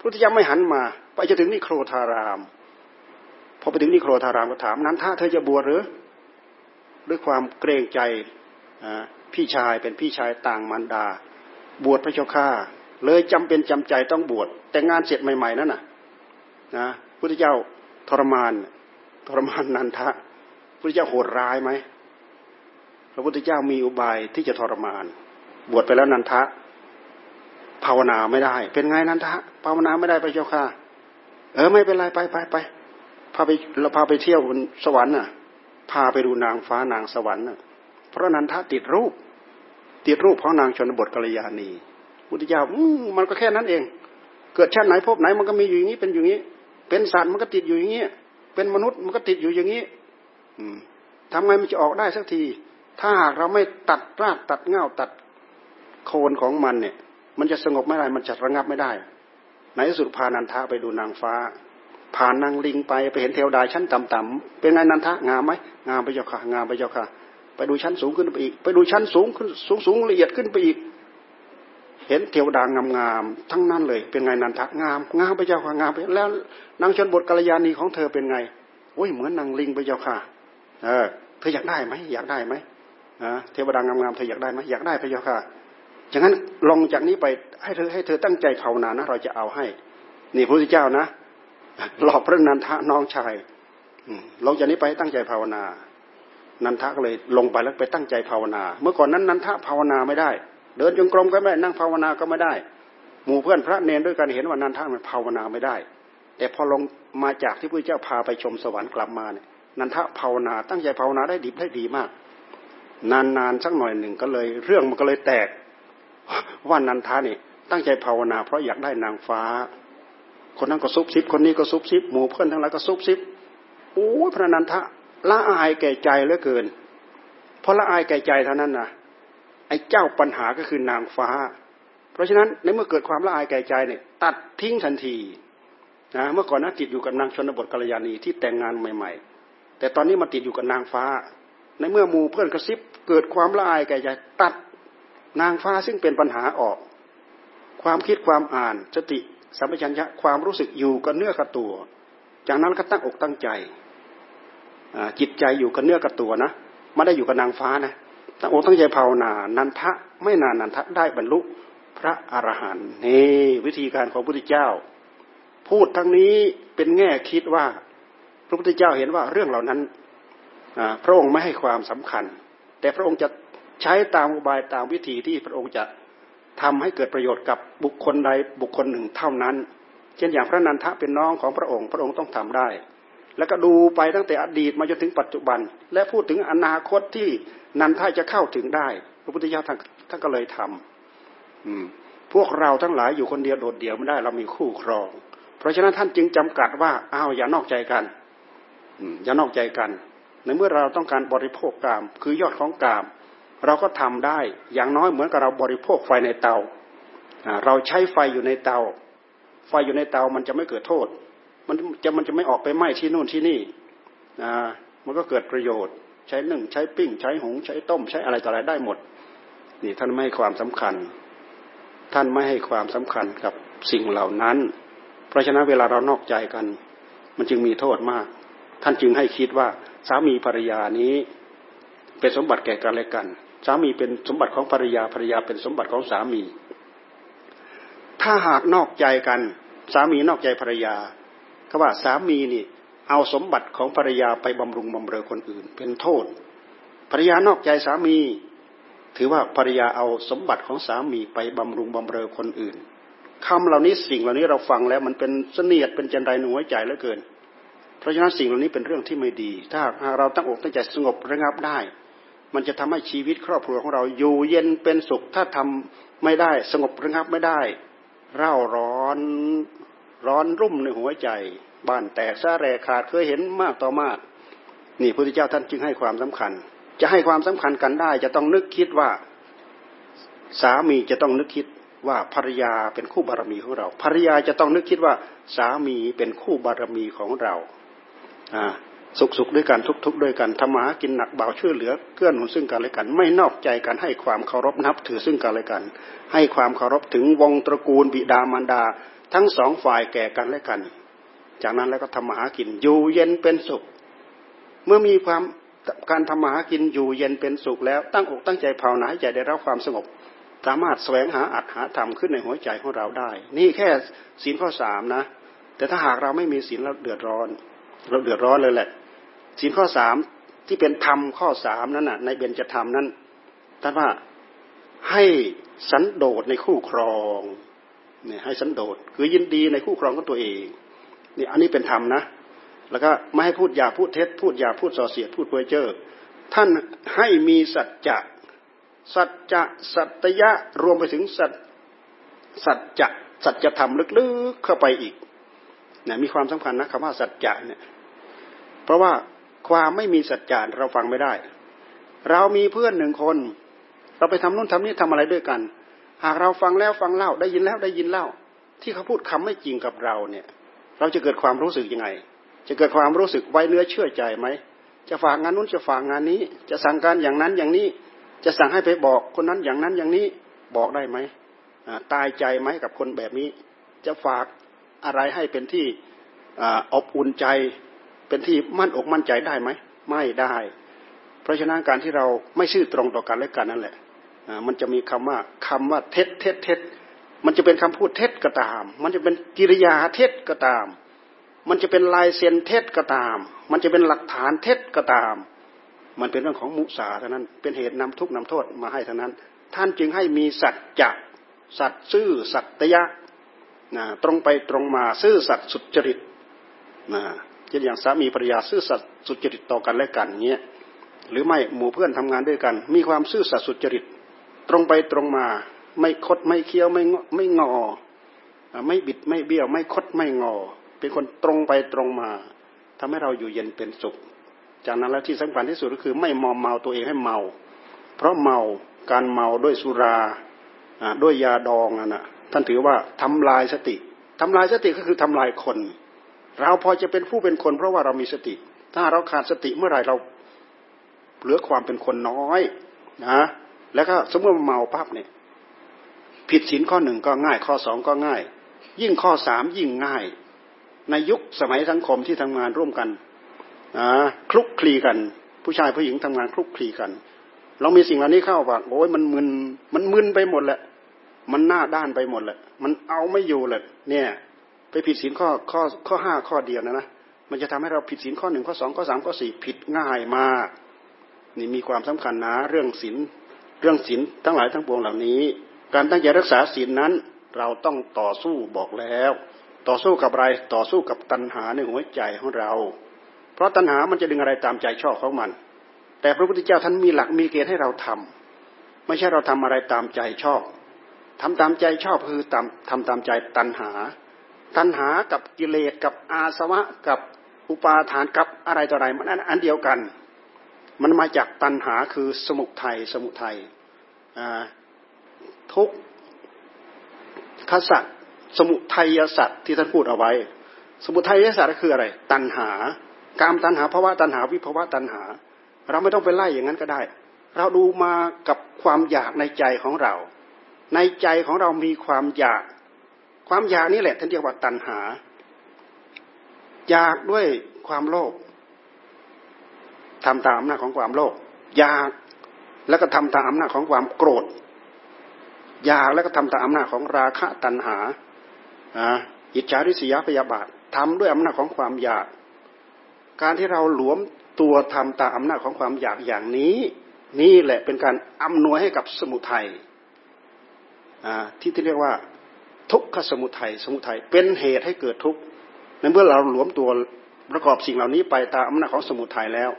พุทธเจ้าไม่หันมา ไปจะถึงนิโครธาราม พอไปถึงนิโครธารามก็ถามนั้นถ้าเธอจะบวชหรือ ด้วยความเกรงใจ พี่ชายเป็นพี่ชายต่างมารดา บวชพระเจ้าข้าเลยจำเป็นจำใจต้องบวช แต่งานเสร็จใหม่ ๆนั่นน่ะนะพุทธเจ้าทรมานทรมานนันทะพุทธเจ้าโหดร้ายไหมพระพุทธเจ้ามีอุบายที่จะทรมาน บวชไปแล้วนันทะ ภาวนาไม่ได้ เป็นไงนันทะ ภาวนาไม่ได้ไปเจ้าค่ะเออไม่เป็นไรไปไปไปพาไปเราพาไปเที่ยวบนสวรรค์น่ะ พาไปดูนางฟ้านางสวรรค์น่ะ เพราะนันทะติดรูป ติดรูปของนางชนบทกัลยาณีพุทธเจ้ามันก็แค่นั้นเอง เกิดชาติไหนพบไหนมันก็มีอยู่อย่างนี้เป็นอย่างนี้ เป็นสัตว์มันก็ติดอยู่อย่างนี้เป็นมนุษย์มันก็ติดอยู่อย่างนี้ อืมทำไงมันจะออกได้สักที ถ้าหากเราไม่ตัดรากตัดเง่าตัดโคนของมันเนี่ย มันจะสงบไม่ได้มันจะระงับไม่ได้ในที่สุดพานันทะไปดูนางฟ้า ผ่านนางลิงไปไปเห็นเทวดาชั้นต่ำๆเป็นไงนันทะงามไหมงามไปเจ้าค่ะ งามไปเจ้าค่ะ ไปดูชั้นสูงขึ้นไปอีก ไปดูชั้นสูงขึ้นสูงสูงละเอียดขึ้นไปอีก เห็นเทวดางามๆทั้งนั้นเลย เป็นไงนันทะงามงามไปเจ้าค่ะงามไปแล้วนางชนบทกัลยาณีของเธอเป็นไงโอ้ยเหมือนนางลิงไปเจ้าค่ะ เออ เธออยากได้ไหมอยากได้ไหมเทวดางามๆเธออยากได้ไหมอยากได้ไปเจ้าค่ะอย่างนั้นลงจากนี้ไปให้เธอให้เธอตั้งใจภาวนานะเราจะเอาให้ นี่พระพุทธเจ้านะหลอกพระนันทะน้องชายลงจากนี้ไปตั้งใจภาวนา นันทะก็เลยลงไปแล้วไปตั้งใจภาวนา เมื่อก่อนนั้นนันทะภาวนาไม่ได้ เดินจงกรมก็ไม่ได้นั่งภาวนาก็ไม่ได้ หมู่เพื่อนพระเนรด้วยกันเห็นว่านันทะมันภาวนาไม่ได้ แต่พอลงมาจากที่พระเจ้าพาไปชมสวรรค์กลับมาเนี่ยนันทะภาวนาตั้งใจภาวนาได้ดีได้ดีมาก นานๆสักหน่อยหนึ่งก็เลย เรื่องมันก็เลยแตกว่านันทานี่ตั้งใจภาวนา เพราะอยากได้นางฟ้า คนนั้นก็ซุบซิบคนนี้ก็ซุบซิบหมู่เพื่อนทั้งหลายก็ซุบซิบโอ้พระนันทะ ละอายแก่ใจเหลือเกิน เพราะละอายแก่ใจเท่านั้นนะไอ้เจ้าปัญหาก็คือนางฟ้า เพราะฉะนั้นในเมื่อเกิดความละอายแก่ใจเนี่ยตัดทิ้งทันทีนะเมื่อก่อนนะติดอยู่กับนางชนบทกัลยาณีที่แต่งงานใหม่ ๆ แต่ตอนนี้มาติดอยู่กับนางฟ้า ในเมื่อหมู่เพื่อนกระซิบเกิดความละอายแก่ใจตัดนางฟ้าซึ่งเป็นปัญหาออก ความคิดความอ่านสติสัมปชัญญะความรู้สึกอยู่กับเนื้อกับตัว จากนั้นก็ตั้งอกตั้งใจ จิตใจอยู่กับเนื้อกับตัวนะไม่ได้อยู่กับนางฟ้านะตั้งอกตั้งใจภาวนานันทะไม่นานนันทะได้บรรลุพระอรหันต์นี่วิธีการของพระพุทธเจ้า พูดทั้งนี้เป็นแง่คิดว่าพระพุทธเจ้าเห็นว่าเรื่องเหล่านั้นพระองค์ไม่ให้ความสำคัญ แต่พระองค์จะใช้ตามอุบายตามวิธีที่พระองค์จะทำให้เกิดประโยชน์กับบุคคลใดบุคคลหนึ่งเท่านั้น เช่นอย่างพระนันทะเป็นน้องของพระองค์ พระองค์ต้องทำได้ แล้วก็ดูไปตั้งแต่อดีตมาจนถึงปัจจุบัน และพูดถึงอนาคตที่นันทะจะเข้าถึงได้ พระพุทธเจ้าท่านท่านก็เลยทำพวกเราทั้งหลายอยู่คนเดียวโดดเดี่ยวไม่ได้เรามีคู่ครอง เพราะฉะนั้นท่านจึงจำกัดว่าอ้าวอย่านอกใจกันอืมอย่านอกใจกันในเมื่อเราต้องการบริโภคกาม คือยอดของกาม เราก็ทำได้อย่างน้อยเหมือนกับเราบริโภคไฟในเตาเราใช้ไฟอยู่ในเตา ไฟอยู่ในเตามันจะไม่เกิดโทษ มันจะมันจะไม่ออกไปไหม้ที่นู่นที่นี่มันก็เกิดประโยชน์ ใช้นึ่งใช้ปิ้ง ใช้หุงใช้ต้ม ใช้อะไรต่ออะไรได้หมด นี่ท่านไม่ให้ความสำคัญ ท่านไม่ให้ความสำคัญกับสิ่งเหล่านั้น เพราะฉะนั้นเวลาเรานอกใจกัน มันจึงมีโทษมาก ท่านจึงให้คิดว่าสามีภรรยานี้ เป็นสมบัติแก่กันและกัน สามีเป็นสมบัติของภรรยาภรรยาเป็นสมบัติของสามี ถ้าหากนอกใจกัน สามีนอกใจภรรยา ก็ว่าสามีนี่เอาสมบัติของภรรยาไปบำรุงบำเรอคนอื่น เป็นโทษ ภรรยานอกใจสามี ถือว่าภรรยาเอาสมบัติของสามีไปบำรุงบำเรอคนอื่นคำเหล่านี้สิ่งเหล่านี้เราฟังแล้วมันเป็นเสนียดเป็นจันไรหน่วยใจเหลือเกิน เพราะฉะนั้นสิ่งเหล่านี้เป็นเรื่องที่ไม่ดี ถ้าเราตั้งอกตั้งใจสงบระงับได้ มันจะทำให้ชีวิตครอบครัวของเราอยู่เย็นเป็นสุขถ้าทำไม่ได้สงบระงับไม่ได้ เร่าร้อน ร้อนรุ่มในหัวใจบ้านแตกซาแรขาดเคยเห็นมากต่อมาก นี่พระพุทธเจ้าท่านจึงให้ความสำคัญ จะให้ความสำคัญกันได้ จะต้องนึกคิดว่า สามีจะต้องนึกคิดว่าภรรยาเป็นคู่บารมีของเราภรรยาจะต้องนึกคิดว่าสามีเป็นคู่บารมีของเราอ่า สุขสุขด้วยกันทุกทุกด้วยกันธรรมะกินหนักเบาช่วยเหลือเกื้อหนุนซึ่งกันและกัน ไม่นอกใจกันให้ความเคารพนับถือซึ่งกันและกัน ให้ความเคารพถึงวงตระกูลบิดามารดา ทั้งสองฝ่ายแก่กันและกัน จากนั้นแล้วก็ทำมาหากินอยู่เย็นเป็นสุข เมื่อมีความการทำมาหากินอยู่เย็นเป็นสุขแล้วตั้งอกตั้งใจภาวนาให้ใจได้รับความสงบ สามารถแสวงหาอัตหาธรรมขึ้นในหัวใจของเราได้ นี่แค่ศีลข้อสามนะ แต่ถ้าหากเราไม่มีศีลเราเดือดร้อน เราเดือดร้อนเลยแหละ ศีลข้อสามที่เป็นธรรมข้อสามนั้นน่ะ ในเบญจธรรมนั้นท่านว่าให้สันโดษในคู่ครองเนี่ยให้สันโดษคือยินดีในคู่ครองของตัวเองนี่อันนี้เป็นธรรมนะ แล้วก็ไม่ให้พูดอย่าพูดเท็จ พูดอย่าพูดส่อเสียดพูดเพ้อเจ้อท่านให้มีสัจจะสัจจะสัตยะรวมไปถึงสัจสัจจะสัจธรรมลึกๆเข้าไปอีกเนี่ยมีความสำคัญนะคำว่าสัจจะเนี่ยเพราะว่า ความไม่มีสัจจะเราฟังไม่ได้ เรามีเพื่อนหนึ่งคน เราไปทำนู่นทำนี่ทำอะไรด้วยกัน หากเราฟังแล้วฟังเล่าได้ยินแล้วได้ยินเล่า ที่เขาพูดคำไม่จริงกับเราเนี่ย เราจะเกิดความรู้สึกยังไง จะเกิดความรู้สึกไว้เนื้อเชื่อใจไหมจะฝากงานนู้นจะฝากงานนี้ จะสั่งการอย่างนั้นอย่างนี้ จะสั่งให้ไปบอกคนนั้นอย่างนั้นอย่างนี้บอกได้ไหมตายใจไหมกับคนแบบนี้ จะฝากอะไรให้เป็นที่อบอุ่นใจ เป็นที่มั่นอกมั่นใจได้ไหมไม่ได้ เพราะฉะนั้นการที่เราไม่ซื่อตรงต่อกันและกันนั่นแหละมันจะมีคำว่าคำว่าเท็จเท็จเท็จมันจะเป็นคำพูดเท็จก็ตาม มันจะเป็นกิริยาเท็จก็ตาม มันจะเป็นลายเซ็นเท็จก็ตาม มันจะเป็นหลักฐานเท็จก็ตาม มันเป็นเรื่องของมุสาเท่านั้น เป็นเหตุนำทุกนำโทษมาให้เท่านั้น ท่านจึงให้มีสัจจะสัตซื่อสัตยะนะตรงไปตรงมาซื่อสัตสุจริตนะ เช่นอย่างสามีภรรยาซื่อสัตย์สุจริตต่อกันและกันเงี้ยหรือไม่หมู่เพื่อนทำงานด้วยกัน มีความซื่อสัตย์สุจริตตรงไปตรงมา ไม่คดไม่เคี้ยวไม่ไม่งอ ไม่บิดไม่เบี้ยว ไม่คดไม่งอ เป็นคนตรงไปตรงมาทำให้เราอยู่เย็นเป็นสุข จากนั้นแล้วที่สำคัญที่สุดก็คือ ไม่มอมเมาตัวเองให้เมา เพราะเมาการเมาด้วยสุราด้วยยาดองน่ะท่านถือว่าทำลายสติทำลายสติก็คือทำลายคน เราพอจะเป็นผู้เป็นคน เพราะว่าเรามีสติ ถ้าเราขาดสติเมื่อไหร่เราเหลือความเป็นคนน้อยนะแล้วก็สมมติเมาปั๊บเนี่ย ผิดศีลข้อหนึ่งก็ง่าย ข้อสองก็ง่าย ยิ่งข้อสามยิ่งง่าย ในยุคสมัยสังคมที่ทำงานร่วมกันนะคลุกคลีกัน ผู้ชายผู้หญิงทำงานคลุกคลีกัน เรามีสิ่งเหล่านี้เข้าว่าโอ้ยมันมึนมันมึนไปหมดแหละ มันหน้าด้านไปหมดแหละ มันเอาไม่อยู่เลยเนี่ย ไปผิดศีลข้อข้อข้อห้าข้อเดียวนะนะมันจะทำให้เราผิดศีลข้อหนึ่งข้อสองข้อสามข้อสี่ผิดง่ายมากนี่มีความสำคัญนะเรื่องศีลเรื่องศีลทั้งหลายทั้งปวงเหล่านี้ การตั้งใจรักษาศีลนั้น เราต้องต่อสู้บอกแล้ว ต่อสู้กับอะไรต่อสู้กับตัณหาในหัวใจของเรา เพราะตัณหามันจะดึงอะไรตามใจชอบของมัน แต่พระพุทธเจ้าท่านมีหลักมีเกณฑ์ให้เราทำไม่ใช่เราทำอะไรตามใจชอบทำตามใจชอบคือทำทำตามใจตัณหา ตัณหากับกิเลสกับอาสวะกับอุปาทานกับอะไรต่ออะไรมันอันเดียวกัน มันมาจากตัณหาคือสมุทัยสมุทัยทุกขสัตสมุทัยสัตที่ท่านพูดเอาไว้ สมุทัยสัตว์ก็คืออะไร ตัณหา การตัณหาภาวะตัณหาวิภาวะตัณหา เราไม่ต้องไปไล่อย่างนั้นก็ได้ เราดูมากับความอยากในใจของเรา ในใจของเรามีความอยาก ความอยากนี่แหละท่านเรียกว่าตัณหา อยากด้วยความโลภทำตามอำนาจของความโลภอยากแล้วก็ทำตามอำนาจของความโกรธ อยากแล้วก็ทำตามอำนาจของราคะตัณหาอิจฉาริษยาพยาบาททำด้วยอำนาจของความอยาก การที่เราหลวมตัวทำตามอำนาจของความอยากอย่างนี้ นี่แหละเป็นการอำนวยให้กับสมุทัยที่ที่เรียกว่า ทุกขสมุทัยสมุทัยเป็นเหตุให้เกิดทุกข์ในเมื่อเราหลวมตัวประกอบสิ่งเหล่านี้ไปตามอำนาจของสมุทัยแล้ว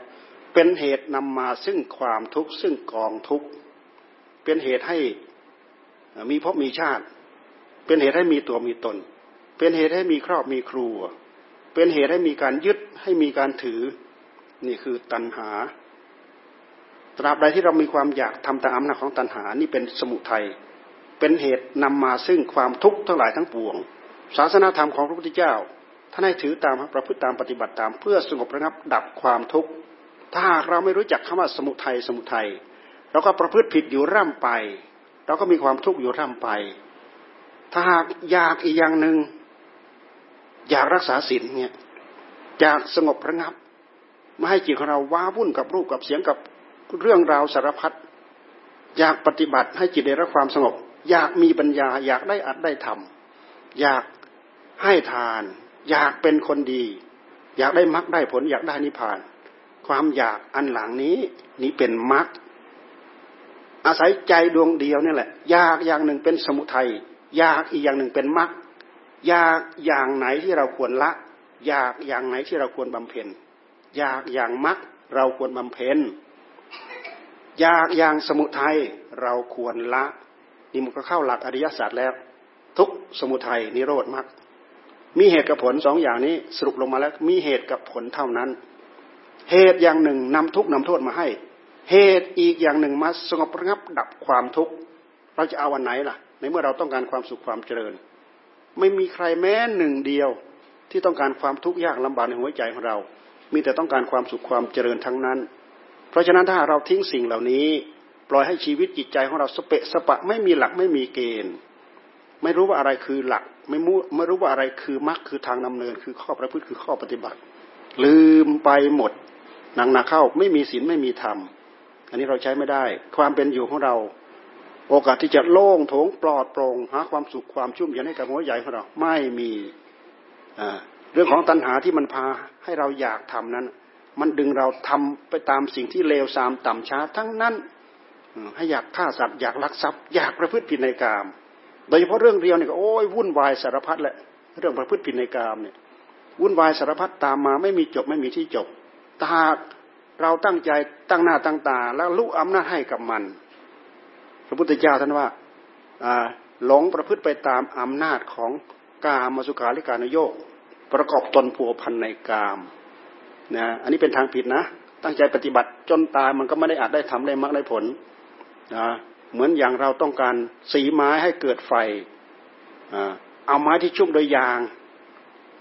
เป็นเหตุนำมาซึ่งความทุกข์ซึ่งกองทุกข์เป็นเหตุให้มีพบมีชาติ เป็นเหตุให้มีตัวมีตน เป็นเหตุให้มีครอบมีครัว เป็นเหตุให้มีการยึดให้มีการถือนี่คือตัณหา ตราบใดที่เรามีความอยากทำตามอำนาจของตัณหานี่เป็นสมุทัย เป็นเหตุนำมาซึ่งความทุกข์ทั้งหลายทั้งปวง ศาสนาธรรมของพระพุทธเจ้าท่านให้ถือตามประพฤติตามปฏิบัติตามเพื่อสงบระงับดับความทุกข์ ถ้าหากเราไม่รู้จักคำว่าสมุทัยสมุทัยเราก็ประพฤติผิดอยู่ร่ำไป เราก็มีความทุกข์อยู่ร่ำไป ถ้าหากอยากอีกอย่างหนึ่งอยากรักษาศีลเนี่ยอยากสงบระงับไม่ให้จิตของเราว้าวุ่นกับรูปกับเสียงกับเรื่องราวสารพัดอยากปฏิบัติให้จิตได้รับความสงบ อยากมีปัญญา อยากได้อัดได้ทำอยากให้ทาน อยากเป็นคนดี อยากได้มรรคได้ผล อยากได้นิพพาน ความอยากอันหลังนี้นี้เป็นมรรคอาศัยใจดวงเดียวนี่แหละ อยากอย่างหนึ่งเป็นสมุทัยอยากอีกอย่างหนึ่งเป็นมรรคอยากอย่างไหนที่เราควรละ อยากอย่างไหนที่เราควรบำเพ็ญอยากอย่างมักเราควรบำเพ็ญอยากอย่างสมุทัยเราควรละ นี่มันก็เข้าหลักอริยศาสัจแล้ว ทุกสมุทัยนิโรธมักมีเหตุกับผลสองอย่างนี้สรุปลงมาแล้ว มีเหตุกับผลเท่านั้น เหตุอย่างหนึ่งนำทุกนำโทษมาให้ เหตุอีกอย่างหนึ่งมาสงบระงับดับความทุกข์เราจะเอาวันไหนล่ะ ในเมื่อเราต้องการความสุขความเจริญ ไม่มีใครแม้หนึ่งเดียวที่ต้องการความทุกข์ยากลำบากในหัวใจของเรา มีแต่ต้องการความสุขความเจริญทั้งนั้น เพราะฉะนั้นถ้าเราทิ้งสิ่งเหล่านี้ ปล่อยให้ชีวิตจิตใจของเราสเปะสปะไม่มีหลักไม่มีเกณฑ์ ไม่รู้ว่าอะไรคือหลัก ไม่รู้ไม่รู้ว่าอะไรคือมรรคคือทางดำเนิน คือข้อประพฤติคือข้อปฏิบัติ ลืมไปหมดหนักหนักเข้าไม่มีศีลไม่มีธรรม อันนี้เราใช้ไม่ได้ ความเป็นอยู่ของเรา โอกาสที่จะโล่งโถงปลอดโปร่งหาความสุขความชุ่มเย็นให้กับหัวใจของเราไม่มีเรื่องของตัณหาที่มันพาให้เราอยากทำนั้น มันดึงเราทำไปตามสิ่งที่เลวทรามต่ำช้าทั้งนั้น ให้อยากฆ่าสัตว์อยากลักทรัพย์อยากประพฤติผิดในกาม โดยเฉพาะเรื่องเดียวเนี่ยก็โอ้ยวุ่นวายสารพัดแหละเรื่องประพฤติผิดในกามเนี่ยวุ่นวายสารพัดตามมาไม่มีจบไม่มีที่จบถ้าเราตั้งใจตั้งหน้าตั้งตา แล้วลุอำนาจให้กับมัน พระพุทธเจ้าท่านว่าหลงประพฤติไปตามอำนาจของกามสุขาริการโยกประกอบตนผัวพันในกามนะอันนี้เป็นทางผิดนะ ตั้งใจปฏิบัติจนตายมันก็ไม่ได้อาจได้ทำได้มากได้ผล นะเหมือนอย่างเราต้องการสีไม้ให้เกิดไฟเอาไม้ที่ชุ่มโดยยาง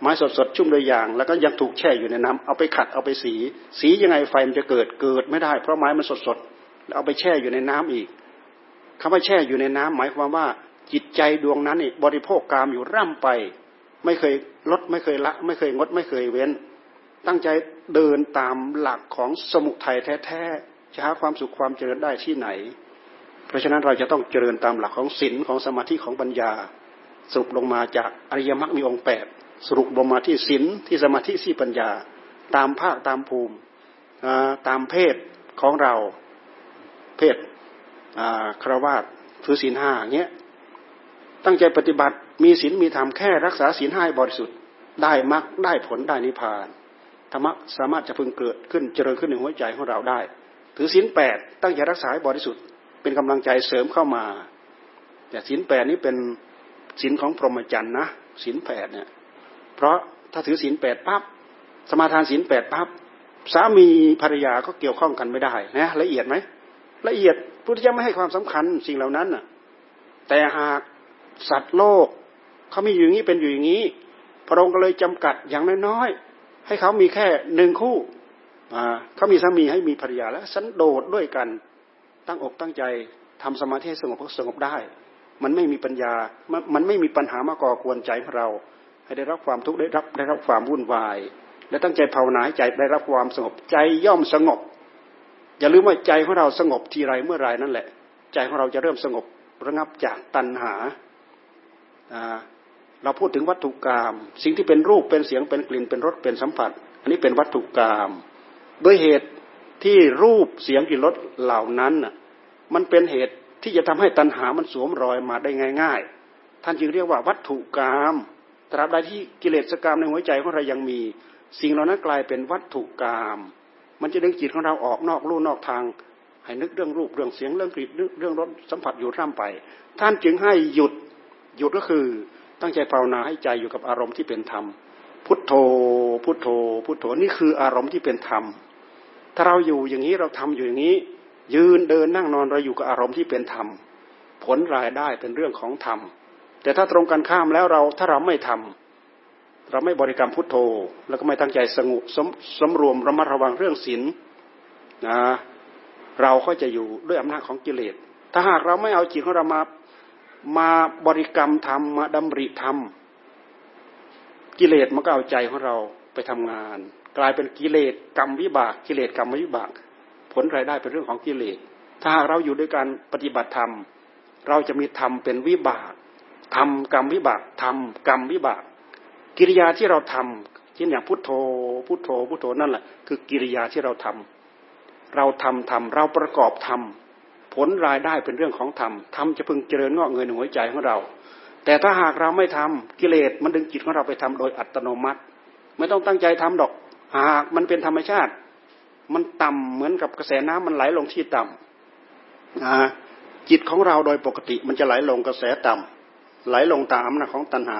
ไม้สดๆชุ่มโดยยาง แล้วก็ยังถูกแช่อยู่ในน้ำเอาไปขัดเอาไปสี สียังไงไฟมันจะเกิดเกิดไม่ได้ เพราะไม้มันสดๆแล้วเอาไปแช่อยู่ในน้ำอีกคำว่าแช่อยู่ในน้ำหมายความว่าจิตใจดวงนั้นนี่บริโภคกามอยู่ร่ำไป ไม่เคยลดไม่เคยละ ไม่เคยงด ไม่เคยเว้น ตั้งใจเดินตามหลักของสมุทัยแท้ๆจะหาความสุขความเจริญได้ที่ไหน เพราะฉะนั้นเราจะต้องเจริญตามหลักของศีลของสมาธิของปัญญา สรุปลงมาจากอริยมรรคมีองค์แปดสรุปลงมาที่ศีลที่สมาธิที่ปัญญา ตามภาคตามภูมิตามเพศของเราเพศคราวาสถือศีลห้าเงี้ยตั้งใจปฏิบัติมีศีลมีธรรมแค่รักษาศีลให้บริสุทธิ์ได้มรรคได้ผลได้นิพพานธรรมะสามารถจะพึงเกิดขึ้นเจริญขึ้นในหัวใจของเราได้ ถือศีลแปดตั้งใจรักษาให้บริสุทธิ์ เป็นกำลังใจเสริมเข้ามาแต่ศีลแปดนี้เป็นศีลของพรหมจรรย์นะศีลแปดเนี่ย เพราะถ้าถือศีลแปดปั๊บสมาทานศีลแปดปั๊บสามีภรรยาก็เกี่ยวข้องกันไม่ได้นะละเอียดไหมละเอียดพุทธเจ้าไม่ให้ความสำคัญสิ่งเหล่านั้นน่ะ แต่หากสัตว์โลกเขามีอยู่อย่างนี้เป็นอยู่อย่างนี้ พระองค์ก็เลยจำกัดอย่างน้อยๆให้เขามีแค่หนึ่งคู่เขามีสามีให้มีภรรยาแล้วสันโดษด้วยกัน ตั้งอกตั้งใจทำสมาธิสงบสงบได้ มันไม่มีปัญญา มันไม่มีปัญหามาก่อกวนใจของเรา ให้ได้รับความทุกข์ได้รับได้รับความวุ่นวาย และตั้งใจภาวนาให้ใจได้รับความสงบใจย่อมสงบ อย่าลืมว่าใจของเราสงบทีไรเมื่อไรนั่นแหละ ใจของเราจะเริ่มสงบระงับจากตัณหา เราพูดถึงวัตถุกรรมสิ่งที่เป็นรูปเป็นเสียงเป็นกลิ่นเป็นรสเป็นสัมผัส อันนี้เป็นวัตถุกรรมด้วยเหตุ ที่รูปเสียงกลิ่นรสเหล่านั้นน่ะมันเป็นเหตุที่จะทำให้ตัณหามันสวมรอยมาได้ง่าย ๆ ท่านจึงเรียกว่าวัตถุกรรมตราบใดที่กิเลสกรรมในหัวใจของเรายังมี สิ่งเหล่านั้นกลายเป็นวัตถุกรรมมันจะดึงจิตของเราออกนอกลู่นอกทาง ให้นึกเรื่องรูปเรื่องเสียงเรื่องกลิ่นเรื่องรสสัมผัสอยู่ร่ำไป ท่านจึงให้หยุดหยุดก็คือตั้งใจภาวนาให้ใจอยู่กับอารมณ์ที่เป็นธรรม พุทโธ พุทโธ พุทโธนี่คืออารมณ์ที่เป็นธรรม ถ้าเราอยู่อย่างนี้เราทำอยู่อย่างนี้ ยืนเดินนั่งนอนเราอยู่กับอารมณ์ที่เป็นธรรม ผลรายได้เป็นเรื่องของธรรม แต่ถ้าตรงกันข้ามแล้วเราถ้าเราไม่ทำเราไม่บริกรรมพุทโธ แล้วก็ไม่ตั้งใจสงบสมสมรวมระมัดระวังเรื่องศีลนะเราก็จะอยู่ด้วยอำนาจของกิเลส ถ้าหากเราไม่เอาจิตของเรามามาบริกรรมธรรมมาดำริธรรม กิเลสมันก็เอาใจของเราไปทำงาน กลายเป็นกิเลสกรรมวิบาก กิเลสกรรมวิบาก ผลรายได้เป็นเรื่องของกิเลส ถ้าหากเราอยู่ด้วยการปฏิบัติธรรม เราจะมีธรรมเป็นวิบากทำกรรมวิบากทำกรรมวิบาก กิริยาที่เราทำเช่นอย่างพุทโธ พุทโธ พุทโธนั่นแหละ คือกิริยาที่เราทำเราทำทำเราประกอบทำผลรายได้เป็นเรื่องของธรรมธรรมจะพึงเจริญงอกเงินหัวใจของเรา แต่ถ้าหากเราไม่ทำกิเลสมันดึงจิตของเราไปทำโดยอัตโนมัติ ไม่ต้องตั้งใจทำดอก หากมันเป็นธรรมชาติ มันต่ำเหมือนกับกระแสน้ำมันไหลลงที่ต่ำจิตของเราโดยปกติ มันจะไหลลงกระแสต่ำไหลลงตามอำนาจของตัณหา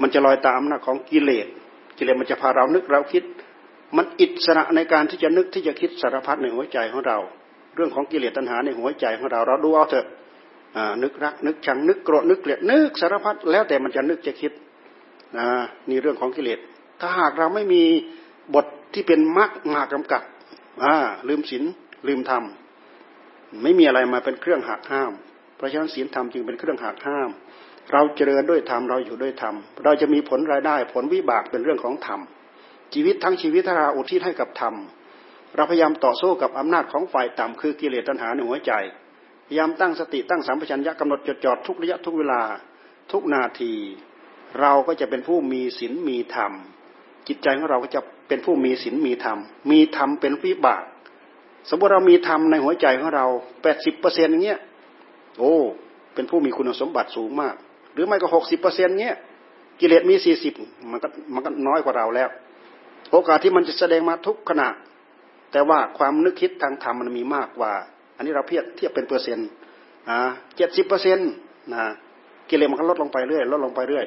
มันจะลอยตามอำนาจของกิเลสกิเลสมันจะพาเรานึกเราคิด มันอิสระในการที่จะนึกที่จะคิดสารพัดในหัวใจของเรา เรื่องของกิเลสตัณหาในหัวใจของเราเราดูเอาเถอะนึกรักนึกชังนึกโกรธนึกเกลียดนึกสารพัดแล้วแต่มันจะนึกจะคิดนี่เรื่องของกิเลสถ้าหากเราไม่มี บทที่เป็นมรรคมากำกับลืมศีลลืมธรรม ไม่มีอะไรมาเป็นเครื่องหักห้าม เพราะฉะนั้นศีลธรรมจึงเป็นเครื่องหักห้าม เราเจริญด้วยธรรมเราอยู่ด้วยธรรม เราจะมีผลรายได้ผลวิบากเป็นเรื่องของธรรม ชีวิตทั้งชีวิตถ้าเราอุทิศให้กับธรรม เราพยายามต่อสู้กับอำนาจของฝ่ายต่ำคือกิเลสตัณหาในหัวใจ พยายามตั้งสติตั้งสัมปชัญญะกำหนดจดจ่อทุกระยะทุกเวลาทุกนาที เราก็จะเป็นผู้มีศีลมีธรรม จิตใจของเราก็จะ เป็นผู้มีศีลมีธรรม มีธรรมเป็นวิบาก สมมติเรามีธรรมในหัวใจของเราแปดสิบเปอร์เซ็นต์อย่างเงี้ยโอ้เป็นผู้มีคุณสมบัติสูงมาก หรือไม่ก็หกสิบเปอร์เซ็นต์เงี้ยกิเลสมีสี่สิบมันก็มันก็น้อยกว่าเราแล้ว โอกาสที่มันจะแสดงมาทุกขณะ แต่ว่าความนึกคิดทางธรรมมันมีมากกว่า อันนี้เราเทียบเทียบเป็นเปอร์เซ็นต์เจ็ดสิบเปอร์เซ็นต์นะกิเลสมันก็ลดลงไปเรื่อยลดลงไปเรื่อย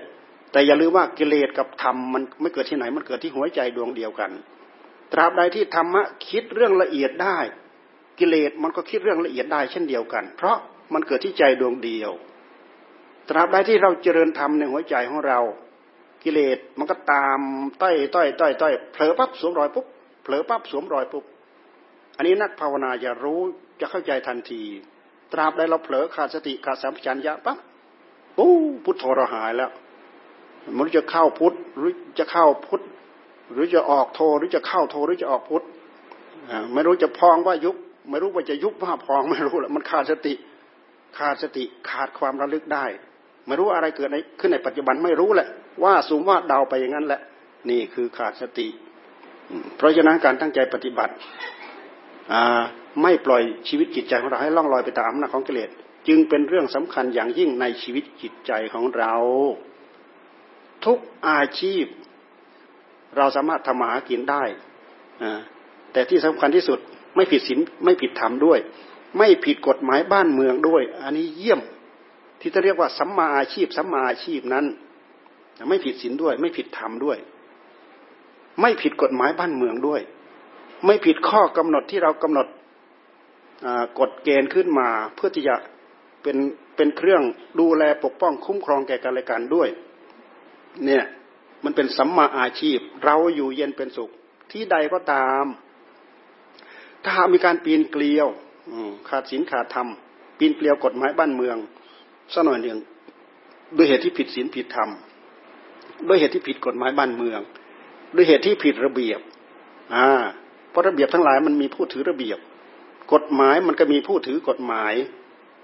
แต่อย่าลืมว่ากิเลสกับธรรมมันไม่เกิดที่ไหนมันเกิดที่หัวใจดวงเดียวกัน ตราบใดที่ธรรมะคิดเรื่องละเอียดได้ กิเลสมันก็คิดเรื่องละเอียดได้เช่นเดียวกัน เพราะมันเกิดที่ใจดวงเดียว ตราบใดที่เราเจริญธรรมในหัวใจของเรา กิเลสมันก็ตามต้อยต้อยต้อยต้อยเผลอปั๊บสวมรอยปุ๊บเผลอปั๊บสวมรอยปุ๊บอันนี้นักภาวนาจะรู้จะเข้าใจทันที ตราบใดเราเผลอขาดสติขาดสัมปชัญญะปั๊บปู้พุทโธเราหายแล้ว มันจะเข้าพุทธหรือจะเข้าพุทธหรือจะออกโทหรือจะเข้าโทหรือจะออกพุทธไม่รู้จะพองว่ายุบไม่รู้ว่าจะยุบว่าพองไม่รู้แหละมันขาดสติ ขาดสติขาดความระลึกได้ ไม่รู้อะไรเกิดขึ้นในปัจจุบันไม่รู้แหละ ว่าสูงว่าเดาไปอย่างนั้นแหละ นี่คือขาดสติ เพราะฉะนั้นการตั้งใจปฏิบัติไม่ปล่อยชีวิตจิตใจของเราให้ล่องลอยไปตามอำนาจของกิเลสจึงเป็นเรื่องสำคัญอย่างยิ่งในชีวิตจิตใจของเรา ทุกอาชีพ เราสามารถทำมาหากินได้ แต่ที่สำคัญที่สุดไม่ผิดศีลไม่ผิดธรรมด้วย ไม่ผิดกฎหมายบ้านเมืองด้วย อันนี้เยี่ยมที่จะเรียกว่าสัมมาอาชีพสัมมาอาชีพนั้น ไม่ผิดศีลด้วย ไม่ผิดธรรมด้วย ไม่ผิดกฎหมายบ้านเมืองด้วย ไม่ผิดข้อกำหนดที่เรากำหนดกฎเกณฑ์ขึ้นมาเพื่อที่จะเป็นเป็นเครื่องดูแลปกป้องคุ้มครองแก่กันและกันด้วย เนี่ยมันเป็นสัมมาอาชีพ เราอยู่เย็นเป็นสุข ที่ใดก็ตาม ถ้ามีการปีนเกลียวขาดศีลขาดธรรม ปีนเกลียวกฎหมายบ้านเมืองสักหน่อยหนึ่งด้วยเหตุที่ผิดศีลผิดธรรมด้วยเหตุที่ผิดกฎหมายบ้านเมือง ด้วยเหตุที่ผิดระเบียบอ่าเพราะระเบียบทั้งหลายมันมีผู้ถือระเบียบ กฎหมายมันก็มีผู้ถือกฎหมาย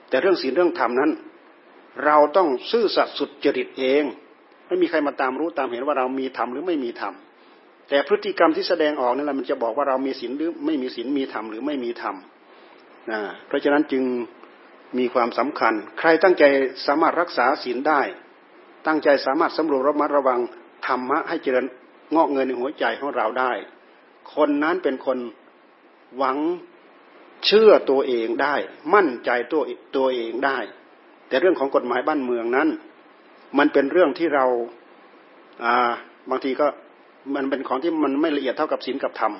แต่เรื่องศีลเรื่องธรรมนั้น เราต้องซื่อสัตย์สุดจริตเอง ไม่มีใครมาตามรู้ตามเห็นว่าเรามีธรรมหรือไม่มีธรรมแต่พฤติกรรมที่แสดงออกนั่นแหละมันจะบอกว่าเรามีศีลหรือไม่มีศีลมีธรรมหรือไม่มีธรรมนะเพราะฉะนั้นจึงมีความสำคัญ ใครตั้งใจสามารถรักษาศีลได้ ตั้งใจสามารถสำรวจระมัดระวังธรรมะให้เจริญงอกเงินในหัวใจของเราได้ คนนั้นเป็นคนหวังเชื่อตัวเองได้ มั่นใจตัวตัวเองได้ แต่เรื่องของกฎหมายบ้านเมืองนั้น มันเป็นเรื่องที่เราอ่าบางทีก็มันเป็นของที่มันไม่ละเอียดเท่ากับศีลกับธรรม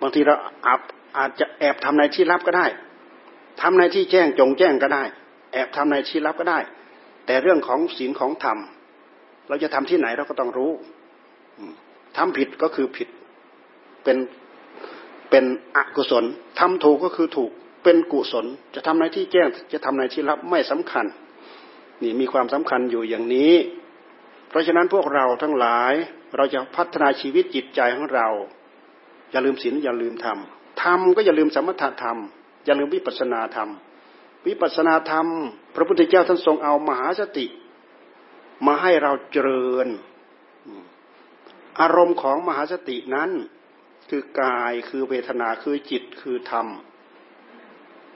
บางทีเราอาจอาจจะแอบทำในที่ลับก็ได้ทำในที่แจ้งจงแจ้งก็ได้ แอบทำในที่ลับก็ได้ แต่เรื่องของศีลของธรรมเราจะทำที่ไหนเราก็ต้องรู้ทำผิดก็คือผิดเป็นเป็นอกุศลทำถูกก็คือถูกเป็นกุศล จะทำในที่แจ้งจะทำในที่ลับไม่สำคัญ นี่มีความสำคัญอยู่อย่างนี้ เพราะฉะนั้นพวกเราทั้งหลายเราจะพัฒนาชีวิตจิตใจของเรา อย่าลืมศีลอย่าลืมธรรมธรรมก็อย่าลืมสมถะธรรม อย่าลืมวิปัสนาธรรม วิปัสนาธรรม พระพุทธเจ้าท่านทรงเอามหาสติ มาให้เราเจริญ อารมณ์ของมหาสตินั้น คือกายคือเวทนาคือจิตคือธรรม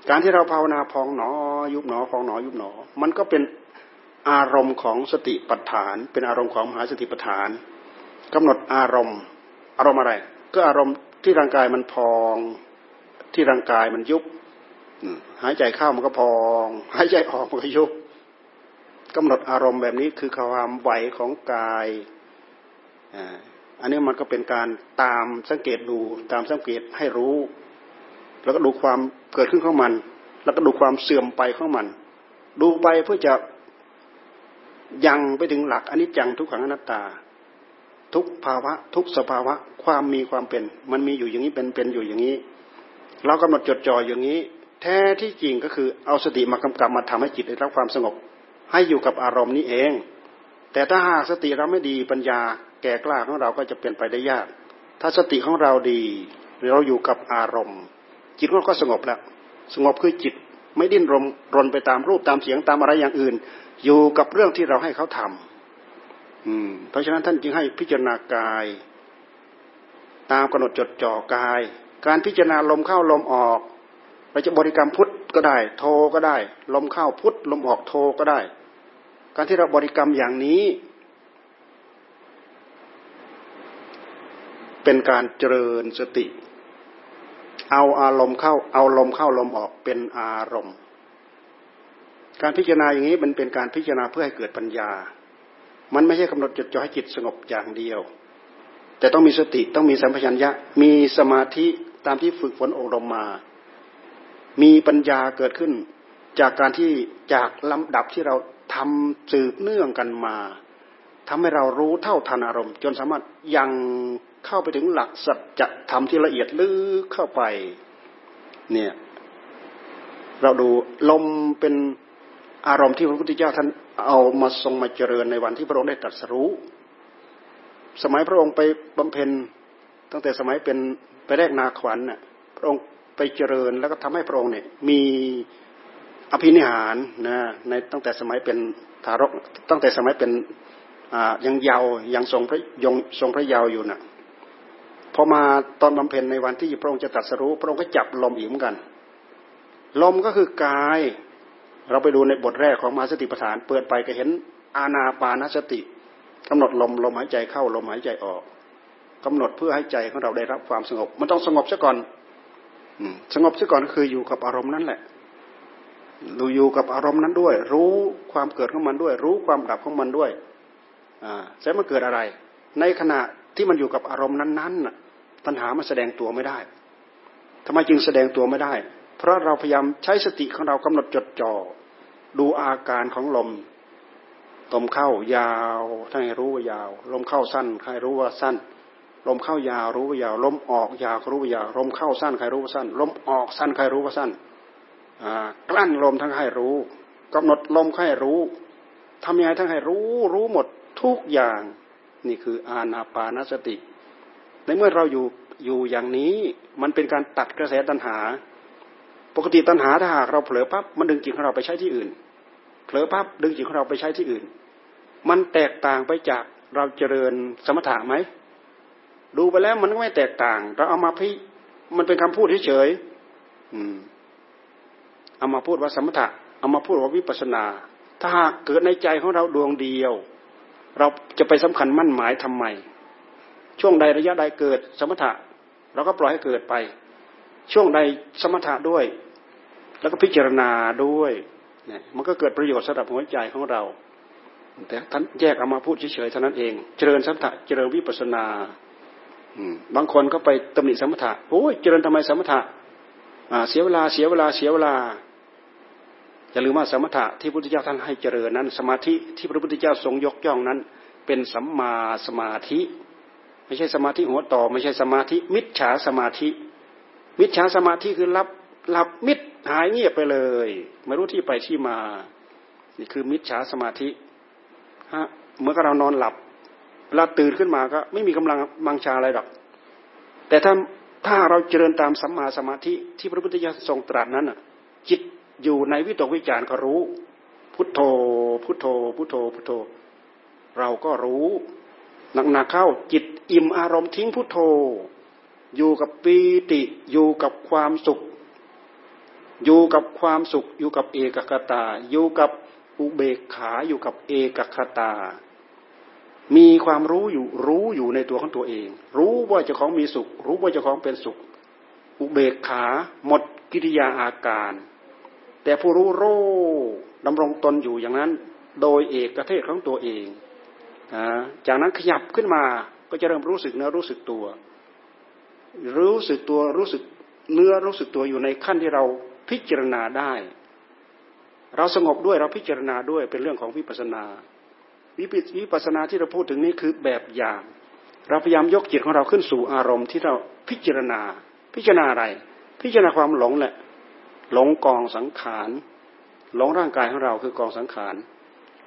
การที่เราภาวนาพองหนอ ยุบหนอพองหนอยุบหนอ มันก็เป็น อารมณ์ของสติปัฏฐาน เป็นอารมณ์ของมหาสติปัฏฐานกำหนดอารมณ์ อารมณ์อะไร ก็อารมณ์ที่ร่างกายมันพองที่ร่างกายมันยุบหายใจเข้ามันก็พอง หายใจออกมันก็ยุบกำหนดอารมณ์แบบนี้คือความไหวของกายอันนี้มันก็เป็นการตามสังเกตดูตามสังเกตให้รู้ แล้วก็ดูความเกิดขึ้นของมัน แล้วก็ดูความเสื่อมไปของมัน ดูไปเพื่อจะ ยังไปถึงหลักอนิจจังทุกขังอนัตตา ทุกภาวะ ทุกสภาวะ ความมีความเป็น มันมีอยู่อย่างนี้เป็นเป็นอยู่อย่างนี้ เรากำหนดจดจ่ออย่างนี้ แท้ที่จริงก็คือเอาสติมากำกับมาทำให้จิตได้รับความสงบ ให้อยู่กับอารมณ์นี้เอง แต่ถ้าหากสติเราไม่ดีปัญญาแก่กล้าของเราก็จะเปลี่ยนไปได้ยาก ถ้าสติของเราดีเราอยู่กับอารมณ์ จิตก็สงบแล้วสงบคือจิตไม่ดิ้นรนรนไปตามรูปตามเสียงตามอะไรอย่างอื่น อยู่กับเรื่องที่เราให้เขาทำเพราะฉะนั้นท่านจึงให้พิจารณากาย ตามกำหนดจดจ่อกาย การพิจารณาลมเข้าลมออก เราจะบริกรรมพุทธก็ได้ โทก็ได้ ลมเข้าพุทธลมออกโทก็ได้ การที่เราบริกรรมอย่างนี้ เป็นการเจริญสติ เอาอารมณ์เข้า เอาลมเข้าลมออกเป็นอารมณ์ การพิจารณาอย่างนี้มันเป็นการพิจารณาเพื่อให้เกิดปัญญา มันไม่ใช่กำหนดจดจ่อให้จิตสงบอย่างเดียว แต่ต้องมีสติต้องมีสัมปชัญญะ มีสมาธิตามที่ฝึกฝนอบรมมา มีปัญญาเกิดขึ้น จากการที่จากลำดับที่เราทำสืบเนื่องกันมาทำให้เรารู้เท่าทันอารมณ์ จนสามารถยังเข้าไปถึงหลักสัจธรรมที่ละเอียดลึกเข้าไป เนี่ย เราดูลมเป็น อารมณ์ที่พระพุทธเจ้าท่านเอามาทรงมาเจริญในวันที่พระองค์ได้ตรัสรู้ สมัยพระองค์ไปบำเพ็ญตั้งแต่สมัยเป็นไปแรกนาขวัญน่ะพระองค์ไปเจริญแล้วก็ทำให้พระองค์เนี่ยมีอภินิหารนะในตั้งแต่สมัยเป็นทารกตั้งแต่สมัยเป็นยังเยาว์ยังทรงพระยงทรงพระเยาว์อยู่น่ะพอมาตอนบำเพ็ญในวันที่พระองค์จะตรัสรู้ พระองค์ก็จับลมอีกเหมือนกัน ลมก็คือกาย เราไปดูในบทแรกของมหาสติปัฏฐาน เปิดไปก็เห็นอาณาปานสติกำหนดลมลมหายใจเข้าลมหายใจออกกำหนดเพื่อให้ใจของเราได้รับความสงบ มันต้องสงบซะก่อนสงบซะก่อนก็คืออยู่กับอารมณ์นั้นแหละดูอยู่กับอารมณ์นั้นด้วย รู้ความเกิดของมันด้วย รู้ความดับของมันด้วยอ่าแสมันเกิดอะไร ในขณะที่มันอยู่กับอารมณ์นั้นๆน่ะ ปัญหามันแสดงตัวไม่ได้ทำไมจึงแสดงตัวไม่ได้ เพราะเราพยายามใช้สติของเรากำหนดจดจ่อดูอาการของลมลมเข้ายาวให้รู้ว่ายาว ลมเข้าสั้นให้รู้ว่าสั้น ลมเข้ายาวรู้ว่ายาว ลมออกยาวรู้ว่ายาว ลมเข้าสั้นใครรู้ว่าสั้น ลมออกสั้นใครรู้ว่าสั้นกลั้นลมทั้งให้รู้กำหนดลมให้รู้ทำยังไงทั้งให้รู้รู้หมดทุกอย่างนี่คืออานาปานสติ ในเมื่อเราอยู่อยู่อย่างนี้มันเป็นการตัดกระแสตัณหา ปกติตัณหาถ้าหากเราเผลอปั๊บมันดึงจิตของเราไปใช้ที่อื่น เผลอปั๊บดึงจิตของเราไปใช้ที่อื่น มันแตกต่างไปจากเราเจริญสมถะไหมดูไปแล้วมันก็ไม่แตกต่าง เราเอามาพิมันเป็นคำพูดเฉยๆเอามาพูดว่าสมถะเอามาพูดว่าวิปัสนา ถ้าหากเกิดในใจของเราดวงเดียว เราจะไปสำคัญมั่นหมายทำไม ช่วงใดระยะใดเกิดสมถะ เราก็ปล่อยให้เกิดไป ช่วงใดสมถะด้วย แล้วก็พิจารณาด้วยเนี่ยมันก็เกิดประโยชน์สำหรับหัวใจของเรา แต่ท่านแยกเอามาพูดเฉยๆเท่านั้นเอง เจริญสมถะเจริญวิปัสนาบางคนก็ไปตำหนิสมถะโอ้ยเจริญทำไมสมถะเสียเวลาเสียเวลาเสียเวลาอย่าลืมว่าสมถะที่พระพุทธเจ้าท่านให้เจริญนั้น สมาธิที่พระพุทธเจ้าทรงยกย่องนั้น เป็นสัมมาสมาธิ ไม่ใช่สมาธิหัวต่อ ไม่ใช่สมาธิ มิจฉาสมาธิ มิจฉาสมาธิคือรับหลับมิด หายเงียบไปเลย ไม่รู้ที่ไปที่มา นี่คือมิจฉาสมาธิฮะเมื่อเรานอนหลับเวลาตื่นขึ้นมาก็ไม่มีกำลังบังชาอะไรหรอก แต่ถ้าถ้าเราเจริญตามสัมมาสมาธิที่พระพุทธเจ้าทรงตรัสนั้นจิตอยู่ในวิตกวิจารก็รู้ พุทโธ พุทโธ พุทโธ พุทโธ เราก็รู้หนักๆเข้าจิตอิ่มอารมณ์ทิ้งพุทโธ อยู่กับปีติอยู่กับความสุข อยู่กับความสุขอยู่กับเอกคตา อยู่กับอุเบกขาอยู่กับเอกคตา มีความรู้อยู่รู้อยู่ในตัวของตัวเอง รู้ว่าเจ้าของมีสุข รู้ว่าเจ้าของเป็นสุข อุเบกขาหมดกิริยาอาการ แต่ผู้รู้โรดำรงตนอยู่อย่างนั้น โดยเอกเทศของตัวเองจากนั้นขยับขึ้นมาก็จะเริ่มรู้สึกเนื้อรู้สึกตัว รู้สึกตัวรู้สึกเนื้อรู้สึกตัวอยู่ในขั้นที่เรา พิจารณาได้ เราสงบด้วยเราพิจารณาด้วยเป็นเรื่องของวิปัสนาวิปัสนาที่เราพูดถึงนี้คือแบบอย่าง เราพยายามยกจิตของเราขึ้นสู่อารมณ์ที่เราพิจารณา พิจารณาอะไร พิจารณาความหลงแหละ หลงกองสังขารหลงร่างกายของเราคือกองสังขาร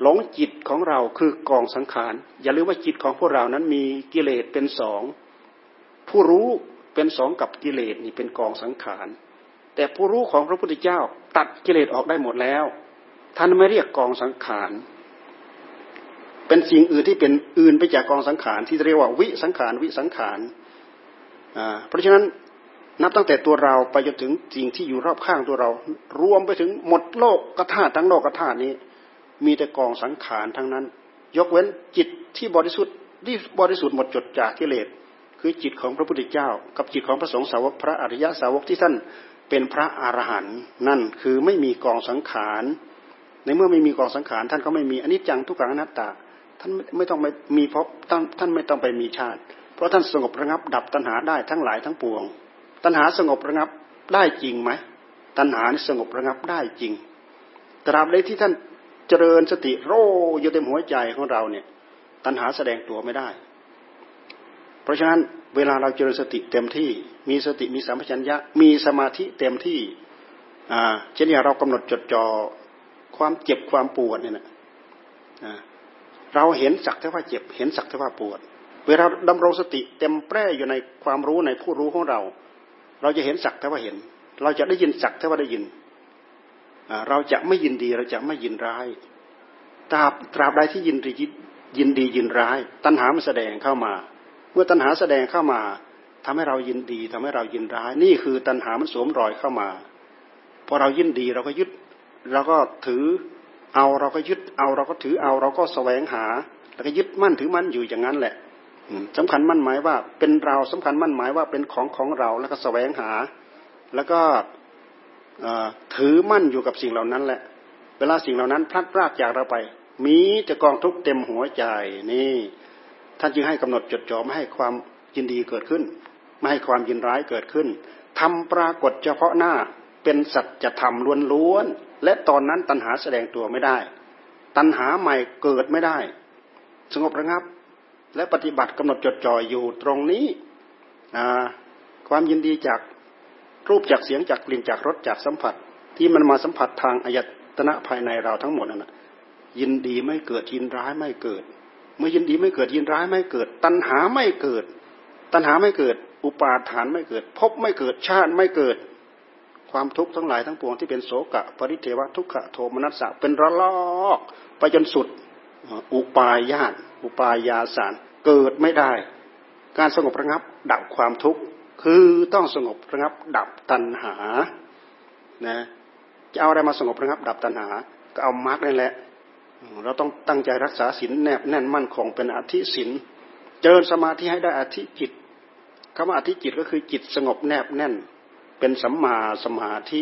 หลงจิตของเราคือกองสังขาร อย่าลืมว่าจิตของพวกเรานั้นมีกิเลสเป็นสอง ผู้รู้เป็นสองกับกิเลสนี่เป็นกองสังขาร แต่ผู้รู้ของพระพุทธเจ้าตัดกิเลสออกได้หมดแล้ว ท่านไม่เรียกกองสังขารเป็นสิ่งอื่นที่เป็นอื่นไปจากกองสังขารที่เรียกว่าวิสังขารวิสังขารเพราะฉะนั้นนับตั้งแต่ตัวเราไปจนถึงสิ่งที่อยู่รอบข้างตัวเรา รวมไปถึงหมดโลกกธาตุทั้งโลกกธาตุนี้ มีแต่กองสังขารทั้งนั้น ยกเว้นจิตที่บริสุทธิ์ที่บริสุทธิ์หมดจดจากกิเลสคือจิตของพระพุทธเจ้า กับจิตของพระสงฆ์สาวกพระอริยะสาวกที่ท่าน เป็นพระอรหันต์นั่นคือไม่มีกองสังขารในเมื่อไม่มีกองสังขารท่านก็ไม่มีอนิจจังทุกขังอนัตตาท่านไม่ต้องไปมีพบท่านไม่ต้องไปมีชาติ เพราะท่านสงบระงับดับตัณหาได้ทั้งหลายทั้งปวง ตัณหาสงบระงับได้จริงไหมตัณหาสงบระงับได้จริงตราบใดที่ท่านเจริญสติโรอยู่เต็มหัวใจของเราเนี่ย ตัณหาแสดงตัวไม่ได้ ราะฉะนั้นเวลาเราเจริญสติเต็มที่ มีสติมีสัมปชัญญะมีสมาธิเต็มที่อ่าเช่นอย่างเรากำหนดจดจ่อความเจ็บความปวดเนี่ยนะเราเห็นสักแต่ว่าเจ็บเห็นสักแต่ว่าปวด เวลาดำรงสติเต็มแปร่อยู่ในความรู้ในผู้รู้ของเรา เราจะเห็นสักแต่ว่าเห็น เราจะได้ยินสักแต่ว่าได้ยินเราจะไม่ยินดีเราจะไม่ยินร้ายตราบตราบใดที่ยินดียินดียินร้าย ตัณหามันแสดงเข้ามา เมื่อตัณหาแสดงเข้ามาทำให้เรายินดีทำให้เรายินร้าย นี่คือตัณหามันสวมรอยเข้ามาพอเรายินดีเราก็ยึดเราก็ถือเอาเราก็ยึดเอาเราก็ถือเอาเราก็แสวงหา แล้วก็ยึดมั่นถือมั่นอยู่อย่างนั้นแหละสำคัญมั่นหมายว่าเป็นเราสำคัญมั่นหมายว่าเป็นของของเราแล้วก็แสวงหา แล้วก็ถือมั่นอยู่กับสิ่งเหล่านั้นแหละ เวลาสิ่งเหล่านั้นพลัดพรากจากเราไป มีจะกองทุกเต็มหัวใจนี่ ท่านจึงให้กำหนดจดจ่อไม่ให้ความยินดีเกิดขึ้น ไม่ให้ความยินร้ายเกิดขึ้นทำปรากฏเฉพาะหน้าเป็นสัจธรรมล้วนๆและตอนนั้นตัณหาแสดงตัวไม่ได้ ตัณหาใหม่เกิดไม่ได้ สงบระงับ และปฏิบัติกำหนดจดจ่ออยู่ตรงนี้ความยินดีจากรูปจากเสียงจากกลิ่นจากรสจากสัมผัส ที่มันมาสัมผัสทางอายตนะภายในเราทั้งหมดนั่นยินดีไม่เกิดยินร้ายไม่เกิด เมื่อยินดีไม่เกิดยินร้ายไม่เกิด ตัณหาไม่เกิด ตัณหาไม่เกิด อุปาทานไม่เกิดพบไม่เกิดชาติไม่เกิด ความทุกข์ทั้งหลายทั้งปวงที่เป็นโศกะปริเทวะทุกขะโทมนัสสะเป็นระลอกไปจนสุดอุปายญาตอุปายาสารเกิดไม่ได้ การสงบระงับดับความทุกข์คือต้องสงบระงับดับตัณหานะจะเอาอะไรมาสงบระงับดับตัณหา ก็เอามรรคนั่นแหละ เราต้องตั้งใจรักษาศีลแนบแน่นมั่นคงเป็นอธิศีลเจริญสมาธิให้ได้อธิจิตคำว่าอธิจิตก็คือจิตสงบแนบแน่น เป็นสัมมาสมาธิ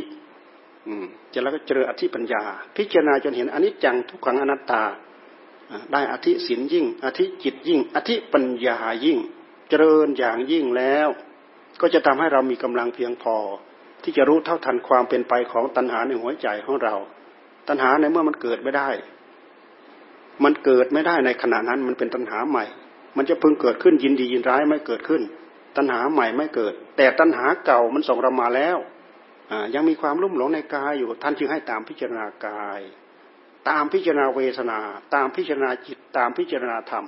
อืมจะแล้วก็เจริญอธิปัญญา พิจารณาจนเห็นอนิจจังทุกขังอนัตตา ได้อธิศีลยิ่ง อธิจิตยิ่ง อธิปัญญายิ่ง เจริญอย่างยิ่งแล้ว ก็จะทำให้เรามีกำลังเพียงพอ ที่จะรู้เท่าทันความเป็นไปของตัณหาในหัวใจของเรา ตัณหาในเมื่อมันเกิดไม่ได้ มันเกิดไม่ได้ในขณะนั้นมันเป็นตัณหาใหม่ มันจะพึงเกิดขึ้นยินดียินร้ายไม่เกิดขึ้น ตัณหาใหม่ไม่เกิด แต่ตัณหาเก่ามันส่งเรามาแล้วยังมีความรุ่มหลงในกายอยู่ท่านจึงให้ตามพิจารณากาย ตามพิจารณาเวทนา ตามพิจารณาจิตตามพิจารณาธรรม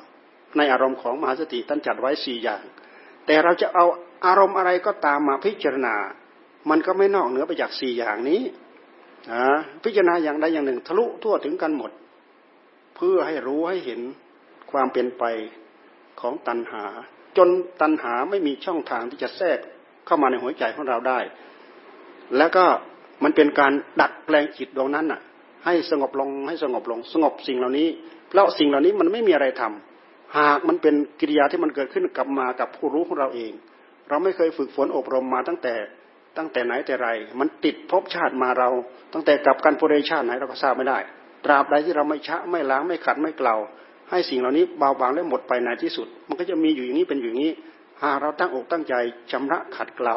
ในอารมณ์ของมหาสติท่านจัดไว้สี่อย่าง แต่เราจะเอาอารมณ์อะไรก็ตามมาพิจารณา มันก็ไม่นอกเหนือไปจากสี่อย่างนี้นะพิจารณาอย่างใดอย่างหนึ่ง ทะลุทั่วถึงกันหมด เพื่อให้รู้ให้เห็นความเป็นไปของตัณหา จนตัณหาไม่มีช่องทางที่จะแทรกเข้ามาในหัวใจของเราได้ แล้วก็มันเป็นการดัดแปลงจิตดวงนั้นน่ะ ให้สงบลงให้สงบลง สงบสิ่งเหล่านี้ เพราะสิ่งเหล่านี้มันไม่มีอะไรทำหากมันเป็นกิริยาที่มันเกิดขึ้นกับมากับผู้รู้ของเราเอง เราไม่เคยฝึกฝนอบรมมาตั้งแต่ตั้งแต่ไหนแต่ไร มันติดภพชาติมาเรา ตั้งแต่กับการปุเรชาติไหนเราก็ทราบไม่ได้ ตราบใดที่เราไม่ชะไม่ล้างไม่ขัดไม่เกลาให้สิ่งเหล่านี้เบาบางและหมดไปในที่สุด มันก็จะมีอยู่อย่างนี้เป็นอย่างนี้ หากเราตั้งอกตั้งใจชำระขัดเกลา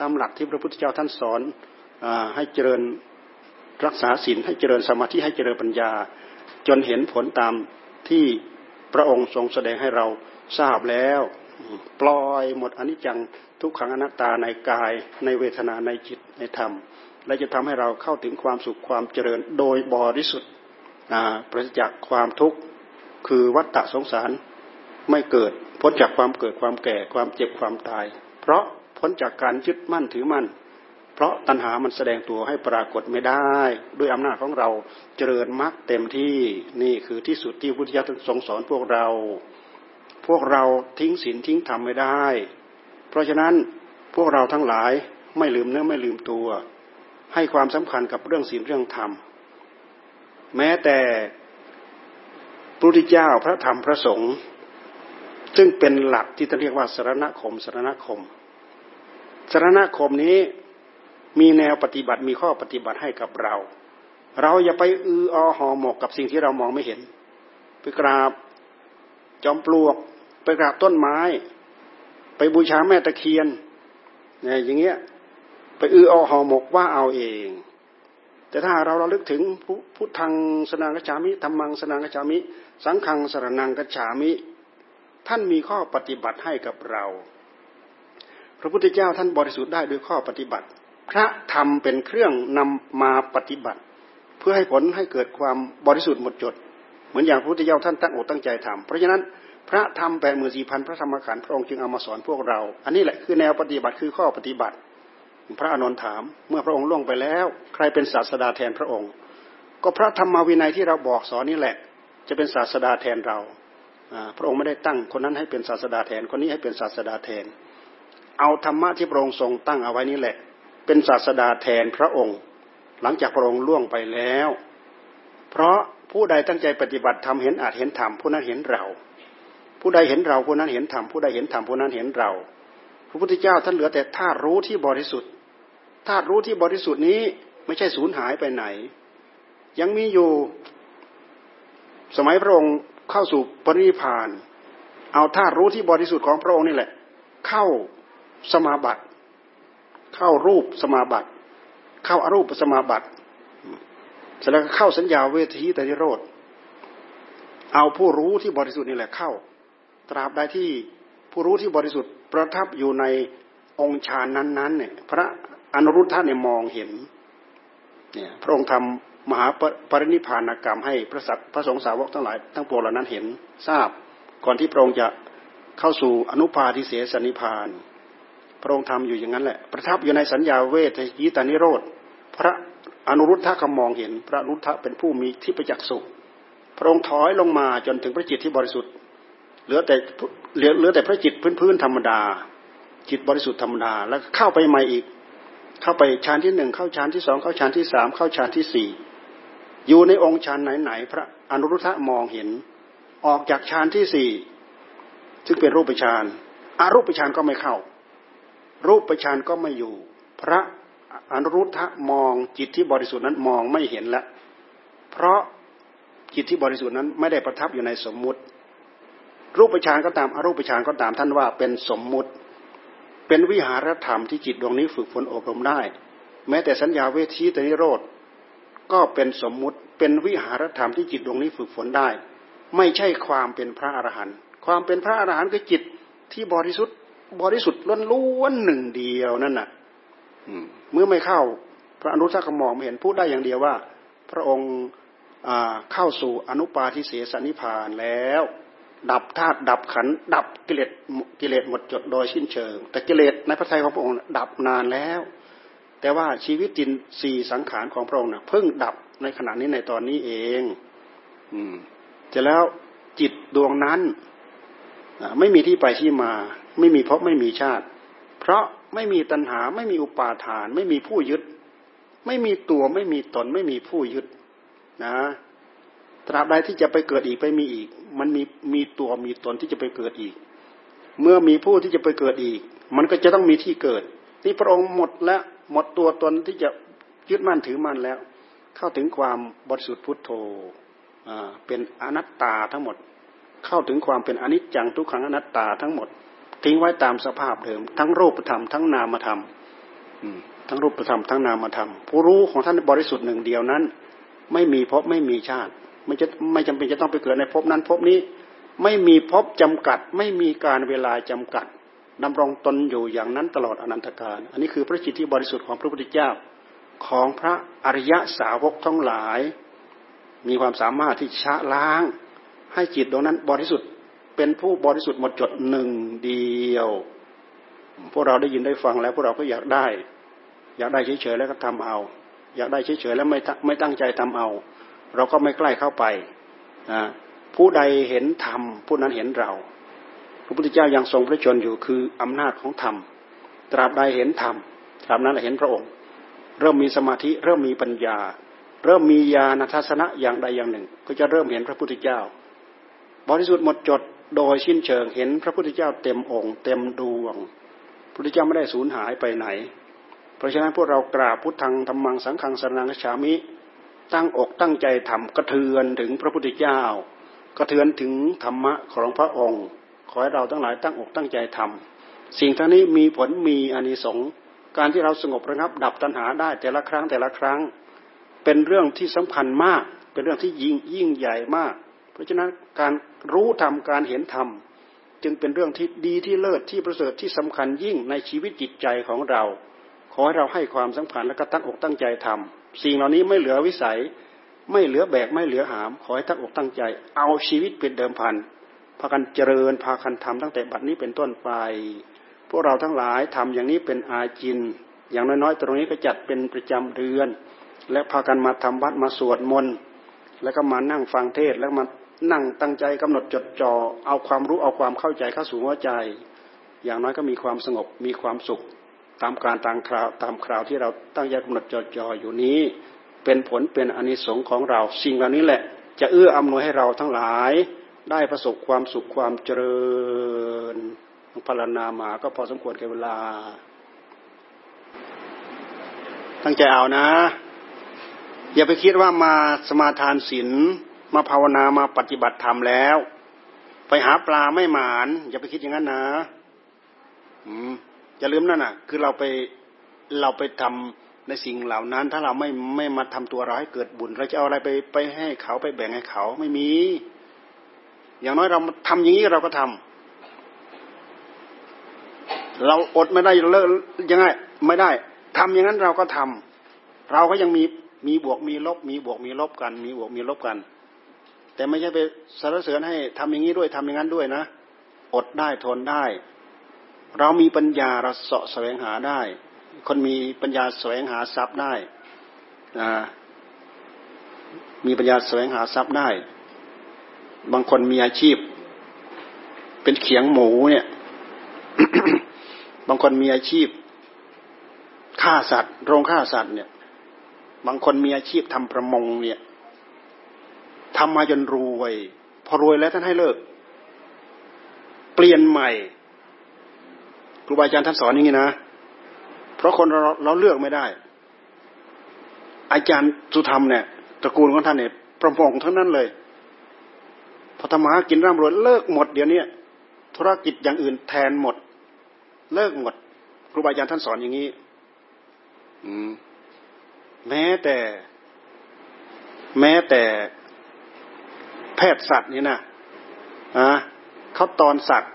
ตามหลักที่พระพุทธเจ้าท่านสอนอให้เจริญรักษาศีลให้เจริญสมาธิให้เจริญปัญญา จนเห็นผลตามที่พระองค์ทรงแสดงให้เราทราบแล้วปล่อยหมดอนิจจังทุกขังอนัตตาในกายในเวทนาในจิตในธรรม และจะทำให้เราเข้าถึงความสุขความเจริญโดยบริสุทธิ์ ปราศจากความทุกข์คือวัฏฏะสงสารไม่เกิดพ้นจากความเกิดความแก่ความเจ็บความตาย เพราะพ้นจากการยึดมั่นถือมั่น เพราะตัณหามันแสดงตัวให้ปรากฏไม่ได้ ด้วยอำนาจของเราเจริญมรรคเต็มที่นี่คือที่สุดที่พุทธิยถาทรงสอนพวกเรา พวกเราทิ้งศีลทิ้งธรรมไม่ได้ เพราะฉะนั้นพวกเราทั้งหลายไม่ลืมเนื้อไม่ลืมตัว ให้ความสำคัญกับเรื่องศีลเรื่องธรรม แม้แต่พระพุทธเจ้าพระธรรมพระสงฆ์ซึ่งเป็นหลักที่จะเรียกว่าสารณคมสารณคมสารณคมนี้มีแนวปฏิบัติมีข้อปฏิบัติให้กับเรา เราอย่าไปอืออหอหมกกับสิ่งที่เรามองไม่เห็น ไปกราบจอมปลวก ไปกราบต้นไม้ ไปบูชาแม่ตะเคียนเนี่ยอย่างเงี้ยไปอืออหอหมกว่าเอาเอง แต่ถ้าเราเราลึกถึงพุทธังสนางกจามิธรรมังสนางกจามิ สังฆังสรนังกจามิ ท่านมีข้อปฏิบัติให้กับเรา พระพุทธเจ้าท่านบริสุทธิ์ได้ด้วยข้อปฏิบัติ พระธรรมเป็นเครื่องนำมาปฏิบัติ เพื่อให้ผลให้เกิดความบริสุทธิ์หมดจด เหมือนอย่างพระพุทธเจ้าท่านตั้งอกตั้งใจทำเพราะฉะนั้นพระธรรมแปดหมื่นสี่พันพระธรรมขันธ์พระองค์จึงเอามาสอนพวกเรา อันนี้แหละคือแนวปฏิบัติคือข้อปฏิบัติ พระอนุนถาม เมื่อพระองค์ล่วงไปแล้ว ใครเป็นศาสดาแทนพระองค์ ก็พระธรรมวินัยที่เราบอกสอนนี่แหละ จะเป็นศาสดาแทนเราพระองค์ไม่ได้ตั้งคนนั้นให้เป็นศาสดาแทนคนนี้ให้เป็นศาสดาแทน เอาธรรมะที่พระองค์ทรงตั้งเอาไว้นี่แหละ เป็นศาสดาแทนพระองค์ หลังจากพระองค์ล่วงไปแล้ว เพราะผู้ใดตั้งใจปฏิบัติทำเห็นอาจเห็นธรรมผู้นั้นเห็นเรา ผู้ใดเห็นเราผู้นั้นเห็นธรรมผู้ใดเห็นธรรมผู้นั้นเห็นเรา พระพุทธเจ้าท่านเหลือแต่ธารู้ที่บริสุทธิ์ ธาตุรู้ที่บริสุทธิ์นี้ไม่ใช่สูญหายไปไหน ยังมีอยู่ สมัยพระองค์เข้าสู่ปรินิพาน เอาธาตุรู้ที่บริสุทธิ์ของพระองค์นี่แหละ เข้าสมาบัติเข้ารูปสมาบัติ เข้าอารูปสมาบัติเสร็จแล้วเข้าสัญญาเวทีตริโรธเอาผู้รู้ที่บริสุทธิ์นี่แหละเข้า ตราบใดที่ผู้รู้ที่บริสุทธิ์ประทับอยู่ในองค์ฌานนั้นๆเนี่ยพระ อนุรุทธะเนี่ยมองเห็นเนี่ยพระองค์ทำมหาปรินิพานกรรมให้พระสัตพระสงฆ์สาวกทั้งหลายทั้งปวงเหล่านั้นเห็นทราบก่อนที่พระองค์จะเข้าสู่อนุปาทิเสสนิพาน พระองค์ทำอยู่อย่างนั้นแหละ ประทับอยู่ในสัญญาเวทยิตานิโรธพระอนุรุทธะก็มองเห็น พระอนุรุทธะเป็นผู้มีที่ประจักษ์สุขพระองค์ถอยลงมาจนถึงพระจิตที่บริสุทธิ์เหลือแต่เหลือเหลือแต่พระจิตพื้นๆธรรมดา จิตบริสุทธิ์ธรรมดาแล้วเข้าไปใหม่อีก เข้าไปฌานที่หนึ่งเข้าฌานที่สองเข้าฌานที่สามเข้าฌานที่สี่อยู่ในองค์ฌานไหนๆพระอนุรุทธะมองเห็น ออกจากฌานที่สี่ซึ่งเป็นรูปฌานอารูปฌานก็ไม่เข้า รูปฌานก็ไม่อยู่ พระอนุรุทธะมองจิตที่บริสุทธิ์นั้นมองไม่เห็นแล้วเพราะจิตที่บริสุทธิ์นั้นไม่ได้ประทับอยู่ในสมมุติ รูปฌานก็ตามอรูปฌานก็ตามท่านว่าเป็นสมมุติ เป็นวิหารธรรมที่จิตดวงนี้ฝึกฝนอบรมได้ แม้แต่สัญญาเวทีตนิโรธก็เป็นสมมุติเป็นวิหารธรรมที่จิตดวงนี้ฝึกฝนได้ ไม่ใช่ความเป็นพระอรหันต์ความเป็นพระอรหันต์คือจิตที่บริสุทธิ์บริสุทธิ์ล้วนๆหนึ่งเดียวนั่นน่ะเมื่อไม่เข้าพระอนุทักษ์มองไม่เห็นพูดได้อย่างเดียวว่า พระองค์เข้าสู่อนุปาทิเสสนิพานแล้ว ดับธาตุดับขันดับกิเลสกิเลสหมดจดโดยสิ้นเชิง แต่กิเลสในพระทัยของพระองค์ดับนานแล้ว แต่ว่าชีวิตจินสี่สังขารของพระองค์เพิ่งดับในขณะนี้ในตอนนี้เอง อืมจะแล้วจิตดวงนั้นไม่มีที่ไปที่มา ไม่มีพบไม่มีชาติ เพราะไม่มีตัณหาไม่มีอุปาทาน ไม่มีผู้ยึด ไม่มีตัวไม่มีตน ไม่มีผู้ยึดนะตราบใดที่จะไปเกิดอีกไปมีอีก มันมีมีตัวมีตนที่จะไปเกิดอีก เมื่อมีผู้ที่จะไปเกิดอีก มันก็จะต้องมีที่เกิดที่พระองค์หมดแล้วหมดตัวตนที่จะยึดมั่นถือมั่นแล้ว เข้าถึงความบริสุทธิ์พุทโธเป็นอนัตตาทั้งหมด เข้าถึงความเป็นอนิจจังทุกขังอนัตตาทั้งหมด ทิ้งไว้ตามสภาพเดิม ทั้งรูปธรรมทั้งนามธรรมทั้งรูปธรรมทั้งนามธรรมผู้รู้ของท่านบริสุทธิ์หนึ่งเดียวนั้น ไม่มีภพไม่มีชาติ ไม่จะไม่จำเป็นจะต้องไปเกิดในภพนั้นภพนี้ ไม่มีภพจำกัด ไม่มีการเวลาจำกัดดำรงตนอยู่อย่างนั้นตลอดอนันตกาลอันนี้คือพระจิตที่บริสุทธิ์ของพระพุทธเจ้าของพระอริยสาวกทั้งหลาย มีความสามารถที่ชะล้าง ให้จิตตรงนั้นบริสุทธิ์เป็นผู้บริสุทธิ์หมดจดหนึ่งเดียว พวกเราได้ยินได้ฟังแล้วพวกเราก็อยากได้ อยากได้เฉยๆแล้วก็ทำเอา อยากได้เฉยๆแล้วไม่ไม่ตั้งใจทำเอา เราก็ไม่ใกล้เข้าไปนะผู้ใดเห็นธรรมผู้นั้นเห็นเรา พระพุทธเจ้ายังทรงพระชนอยู่คืออำนาจของธรรม ตราบใดเห็นธรรมตราบนั้นเห็นพระองค์ เริ่มมีสมาธิเริ่มมีปัญญา เริ่มมีญาณทัศนะอย่างใดอย่างหนึ่ง ก็จะเริ่มเห็นพระพุทธเจ้า บริสุทธิ์หมดจดโดยชิ้นเชิงเห็นพระพุทธเจ้าเต็มองค์ เต็มดวงพระพุทธเจ้าไม่ได้สูญหายไปไหน เพราะฉะนั้นพวกเรากราบพุทธังธรรมังสังฆังสรนังฉามิ ตั้งอกตั้งใจทำกระเทือนถึงพระพุทธเจ้า กระเทือนถึงธรรมะของพระองค์ ขอให้เราทั้งหลายตั้งอกตั้งใจทำสิ่งทั้งนี้มีผลมีอานิสงส์การที่เราสงบระงับดับตัณหาได้แต่ละครั้งแต่ละครั้ง เป็นเรื่องที่สำคัญมาก เป็นเรื่องที่ยิ่งยิ่งใหญ่มาก เพราะฉะนั้นการรู้ธรรมการเห็นธรรมจึงเป็นเรื่องที่ดีที่เลิศที่ประเสริฐที่สำคัญยิ่งในชีวิตจิตใจของเรา ขอให้เราให้ความสำคัญและก็ตั้งอกตั้งใจทำ สิ่งเหล่านี้ไม่เหลือวิสัย ไม่เหลือแบกไม่เหลือหาม ขอให้ตั้งอกตั้งใจ เอาชีวิตเป็นเดิมพันพากันเจริญพากันทำตั้งแต่บัดนี้เป็นต้นไป พวกเราทั้งหลายทำอย่างนี้เป็นอาจิน อย่างน้อยๆ ตรงนี้ก็จัดเป็นประจำเดือน และพากันมาทำวัดมาสวดมนต์แล้วก็มานั่งฟังเทศแล้วมานั่งตั้งใจกำหนดจดจอ่อเอาความรู้เอาความเข้าใจเข้าสู่หัวใจ อย่างน้อยก็มีความสงบมีความสุข ตามการตามคราวตามคราวที่เราตั้งใจกำหนดจอจออยู่นี้ เป็นผลเป็นอนิสงค์ของเราสิ่งเหล่านี้แหละ จะเอื้ออำนวยให้เราทั้งหลาย ได้ประสบความสุขความเจริญพลานามาก็พอสมควรแก่เวลา ตั้งใจเอานะ อย่าไปคิดว่ามาสมาทานศีลมาภาวนามาปฏิบัติธรรมแล้ว ไปหาปลาไม่หมาน อย่าไปคิดอย่างนั้นนะ อืม อย่าลืมนั่นน่ะ คือเราไปเราไปทำในสิ่งเหล่านั้น ถ้าเราไม่ไม่มาทำตัวเราให้เกิดบุญ เราจะเอาอะไรไปไปให้เขาไปแบ่งให้เขาไม่มี อย่างน้อยเราทำอย่างนี้เราก็ทเราอดไม่ได้เลิกยังไงไม่ได้ทำอย่างนั้นเราก็ทำเราก็ยังมีมีบวกมีลบ มีบวกมีลบกัน มีบวกมีลบกัน แต่ไม่ใช่ไปสรรเสริญให้ทำอย่างนี้ด้วยทำอย่างนั้นด้วยนะ อดได้ทนได้ เรามีปัญญาเราเสาะแสวงหาได้ คนมีปัญญาแสวงหาทรัพย์ได้มีปัญญาแสวงหาทรัพย์ได้ บางคนมีอาชีพ เป็นเขียงหมูเนี่ย บางคนมีอาชีพฆ่าสัตว์ โรงฆ่าสัตว์เนี่ย บางคนมีอาชีพทำประมงเนี่ยทำมาจนรวย พอรวยแล้วท่านให้เลิก เปลี่ยนใหม่ รูบาอาจารย์ท่านสอนอย่างนี้นะ เพราะคนเราเราเลือกไม่ได้ อาจารย์สุธรรมเนี่ยตระกูลของท่านเนี่ยประมงทั้งนั้นเลยพอธรรมะกินร่ำรวยเลิกหมดเดี๋ยวนี้ธุรกิจอย่างอื่นแทนหมด เลิกหมดครูบาอาจารย์ท่านสอนอย่างนี้แม้แต่ แม้แต่แพทย์สัตว์นี่นะอะเขาตอนสัตว์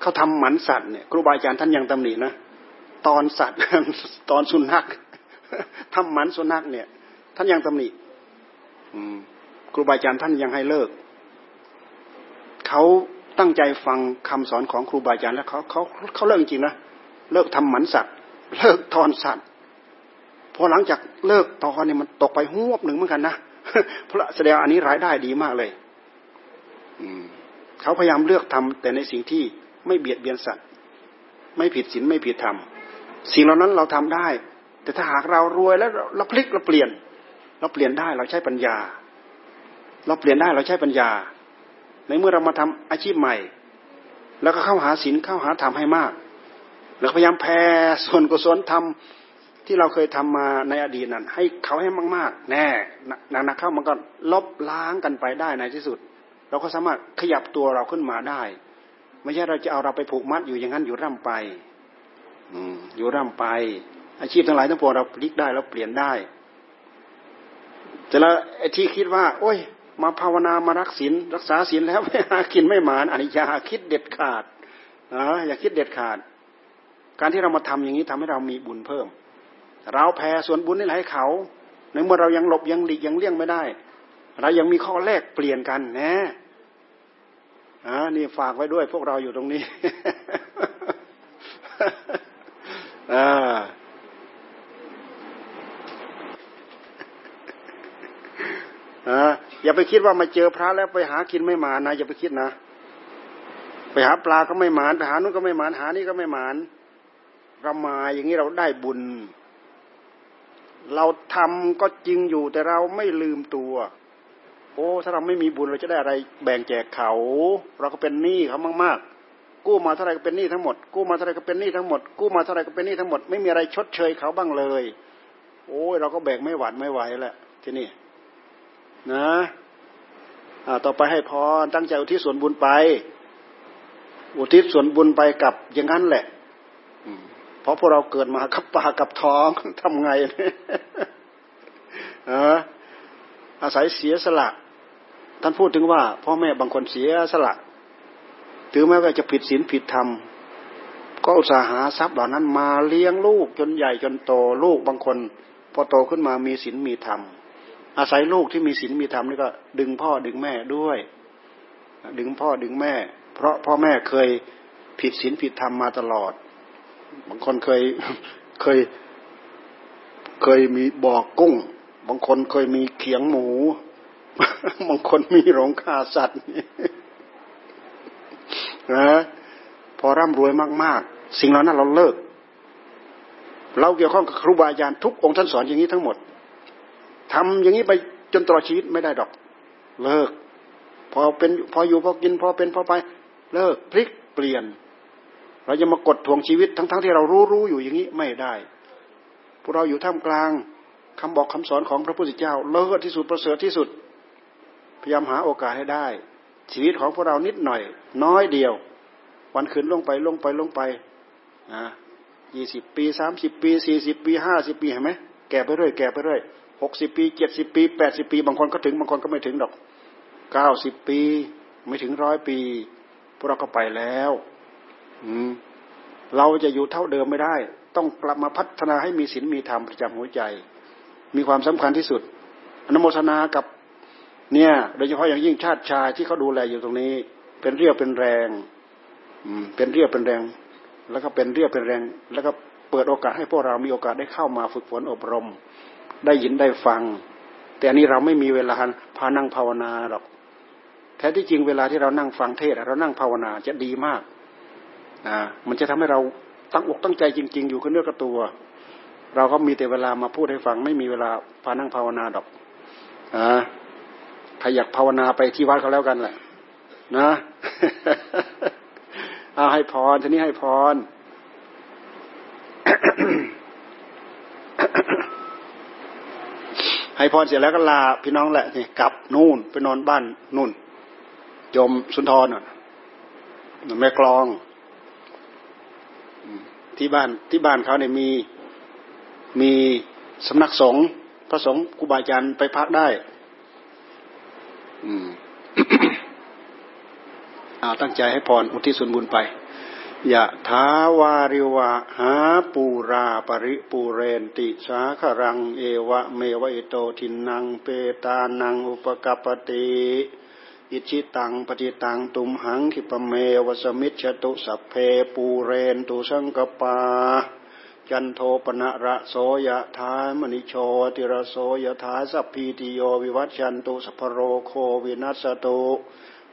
เขาทำหมันสัตว์เนี่ยครูบาอาจารย์ท่านยังตำหนินะตอนสัตว์ตอนสุนัขทำหมันสุนัขเนี่ย ท่านยังตำหนิครูบาอาจารย์ท่านยังให้เลิกเขาตั้งใจฟังคำสอนของครูบาอาจารย์แล้วเขาเขาเขาเลิกจริงนะเลิกทำหมันสัตว์ เลิกทอนสัตว์พอหลังจากเลิกตอนเนี่ยมันตกไปหวบหนึ่งเหมือนกันนะเพราะแสดงอันนี้รายได้ดีมากเลย อืมเขาพยายามเลือกทำแต่ในสิ่งที่ ไม่เบียดเบียนสัตว์ ไม่ผิดศีลไม่ผิดธรรมสิ่งเหล่านั้นเราทำได้ แต่ถ้าหากเรารวยแล้วเราพลิกเราเปลี่ยน เราเปลี่ยนได้เราใช้ปัญญา เราเปลี่ยนได้เราใช้ปัญญา ในเมื่อเรามาทำอาชีพใหม่ แล้วก็เข้าหาศีลเข้าหาธรรมให้มาก แล้วพยายามแผ่ส่วนกุศลธรรมที่เราเคยทำมาในอดีตนั้นให้เขาให้มากๆ แน่หนักๆเข้ามันก็ลบล้างกันไปได้ในที่สุด เราก็สามารถขยับตัวเราขึ้นมาได้ ไม่ใช่เราจะเอาเราไปผูกมัดอยู่อย่างนั้นอยู่ร่ำไป อืมอยู่ร่ำไป อาชีพทั้งหลายทั้งปวงเราพลิกได้เราเปลี่ยนได้แต่ละไอ้ที่คิดว่า โอ้ย มาภาวนามารักศีลรักษาศีลแล้วไม่หากินไม่หมานอันนี้อย่าคิดเด็ดขาดนะอย่าคิดเด็ดขาด การที่เรามาทำอย่างนี้ทำให้เรามีบุญเพิ่ม เราแผ่ส่วนบุญนี่ให้เขาในเมื่อเรายังหลบยังหลีกยังเลี่ยงไม่ได้ เรายังมีข้อแรกเปลี่ยนกันนะ อ่านี่ฝากไว้ด้วย พวกเราอยู่ตรงนี้อ่าอย่าไปคิดว่ามาเจอพระแล้วไปหากินไม่หมานะอย่าไปคิดนะ ไปหาปลาก็ไม่หมานไปหานู้นก็ไม่หมานหานี่ก็ไม่หมานเรามาอย่างนี้เราได้บุญ เราทำก็จริงอยู่แต่เราไม่ลืมตัว โอ้ ถ้าเราไม่มีบุญเราจะได้อะไร แบ่งแจกเขา เราก็เป็นหนี้เขามากๆ กู้มาเท่าไรก็เป็นหนี้ทั้งหมด กู้มาเท่าไรก็เป็นหนี้ทั้งหมด กู้มาเท่าไรก็เป็นหนี้ทั้งหมด ไม่มีอะไรชดเชยเขาบ้างเลย โอ้ยเราก็แบกไม่หวาดไม่ไหวแหละที่นี่นะอ่าต่อไปให้พรตั้งใจอุทิศส่วนบุญไป อุทิศส่วนบุญไปกับอย่างนั้นแหละเพราะพวกเราเกิดมากับปากกับท้องทำไงเอออาศัยเสียสละ ท่านพูดถึงว่าพ่อแม่บางคนเสียสละถึงแม้ว่าจะผิดศีลผิดธรรม ก็อุตสาหาทรัพย์เหล่านั้นมาเลี้ยงลูกจนใหญ่จนโตลูกบางคน พอโตขึ้นมามีศีลมีธรรม อาศัยลูกที่มีศีลมีธรรมนี่ก็ ดึงพ่อดึงแม่ด้วย ดึงพ่อดึงแม่ เพราะพ่อแม่เคยผิดศีลผิดธรรมมาตลอด บางคนเคยเคยเคยมีบอกกุ้ง บางคนเคยมีเขียงหมู บางคนมีโรงฆ่าสัตว์นะพอร่ำรวยมาก ๆ สิ่งเหล่านั้นเราเลิก เราเกี่ยวข้องกับครูบาอาจารย์ทุกองค์ท่านสอนอย่างนี้ทั้งหมดทำอย่างนี้ไปจนตลอดชีวิตไม่ได้ดอก เลิก พอเป็นพออยู่พอกิน พอเป็นพอไป เลิกพลิกเปลี่ยน เราจะมากดทวงชีวิตทั้งๆทที่เรารู้รู้อยู่อย่างนี้ไม่ได้ พวกเราอยู่ท่ามกลางคำบอกคำสอนของพระพุทธเจ้า เลิศที่สุดประเสริฐที่สุด พยายามหาโอกาสให้ได้ ชีวิตของพวกเรานิดหน่อย น้อยเดียว วันคืนลงไปลงไปลงไปนะยี่สิบปีสามสิบปีสี่สิบปีห้าสิบปีเห็นไหมแก่ไปเรื่อยแก่ไปเรื่อยหกสิบปีเจ็ดสิบปีแปดสิบปี บางคนก็ถึงบางคนก็ไม่ถึงดอกเก้าสิบปีไม่ถึงร้อยปี พวกเราก็ไปแล้ว อืมเราจะอยู่เท่าเดิมไม่ได้ ต้องกลับมาพัฒนาให้มีศีลมีธรรมประจำหัวใจ มีความสำคัญที่สุด อนโมทนากับ เนี่ยโดยเฉพาะอย่างยิ่งชาติชายที่เขาดูแลอยู่ตรงนี้ เป็นเรียวเป็นแรงอืมเป็นเรียวเป็นแรง แล้วก็เป็นเรียวเป็นแรง แล้วก็เปิดโอกาสให้พวกเรามีโอกาสได้เข้ามาฝึกฝนอบรม ได้ยินได้ฟัง แต่อันนี้เราไม่มีเวลาพานั่งภาวนาหรอกแท้ที่จริงเวลาที่เรานั่งฟังเทศเรานั่งภาวนาจะดีมากอ่ามันจะทำให้เราตั้งอกตั้งใจจริง ๆ อยู่กับเนื้อกับตัว เราก็มีแต่เวลามาพูดให้ฟัง ไม่มีเวลาพานั่งภาวนาดอกอ่า ใครอยากภาวนาไปที่วัดเขาแล้วกันแหละนะเอาให้พรทีนี้ให้พรให้พรเสร็จแล้วก็ลาพี่น้องแหละนี่กลับนู่นไปนอนบ้านนู่นยมสุนทรน่ะแม่กลอง ที่บ้านที่บ้านเขาเนี่ยมีมีสำนักสงฆ์พระสงฆ์ครูบาอาจารย์ไปพักได้ อืมอาตั้งใจให้พรอุทิศส่วนบุญไปยะถาวาริวะหาปูรา ปะริปูเรนติสาคะรัง เอวะเมวะอิโตทินนังเปตานังอุปะกัปปะติอิจฉิตังปัตถิตังตุมหัง ขิปปะเมวะ สะมิชฌะตุสัพเพปูเรนตุสังกัปปา จันโทปัณณะระโสยะถามะณิโชติระโสยะถาสัพพีติโยวิวัชชันตุสัพพะโรโควินัสสะตุ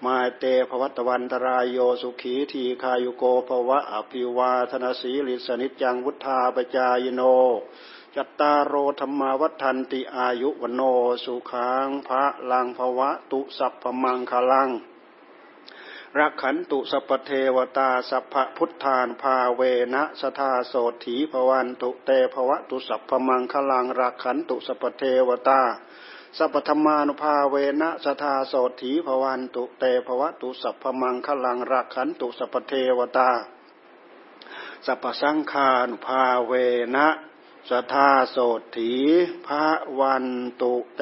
มาเต ภะวัตวันตะราโยสุขีทีฆายุโก ภะวะ อะภิวาทะนะสีลิสสะ นิจจังวุฑฒาปะจายิโนจัตตาโร ธัมมาวัฑฒันติอายุ วัณโณ สุขัง พะลัง ภะวะตุสัพพะมังคะลัง รักขันตุสัพพะเทวะตาสัพพะพุทธานุภาเวนะสทาโสถีภวันตุเตภวะตุสัพพมังคลังรักขันตุสัพเทวตาสัพพธรรมานุภาเวนะสทาโสถีภวันตุเตภวะตุสัพพมังคลังรักขันตุสัพเทวตาสัพสังฆานุภาเวนะสทาโสถีภวันตุเต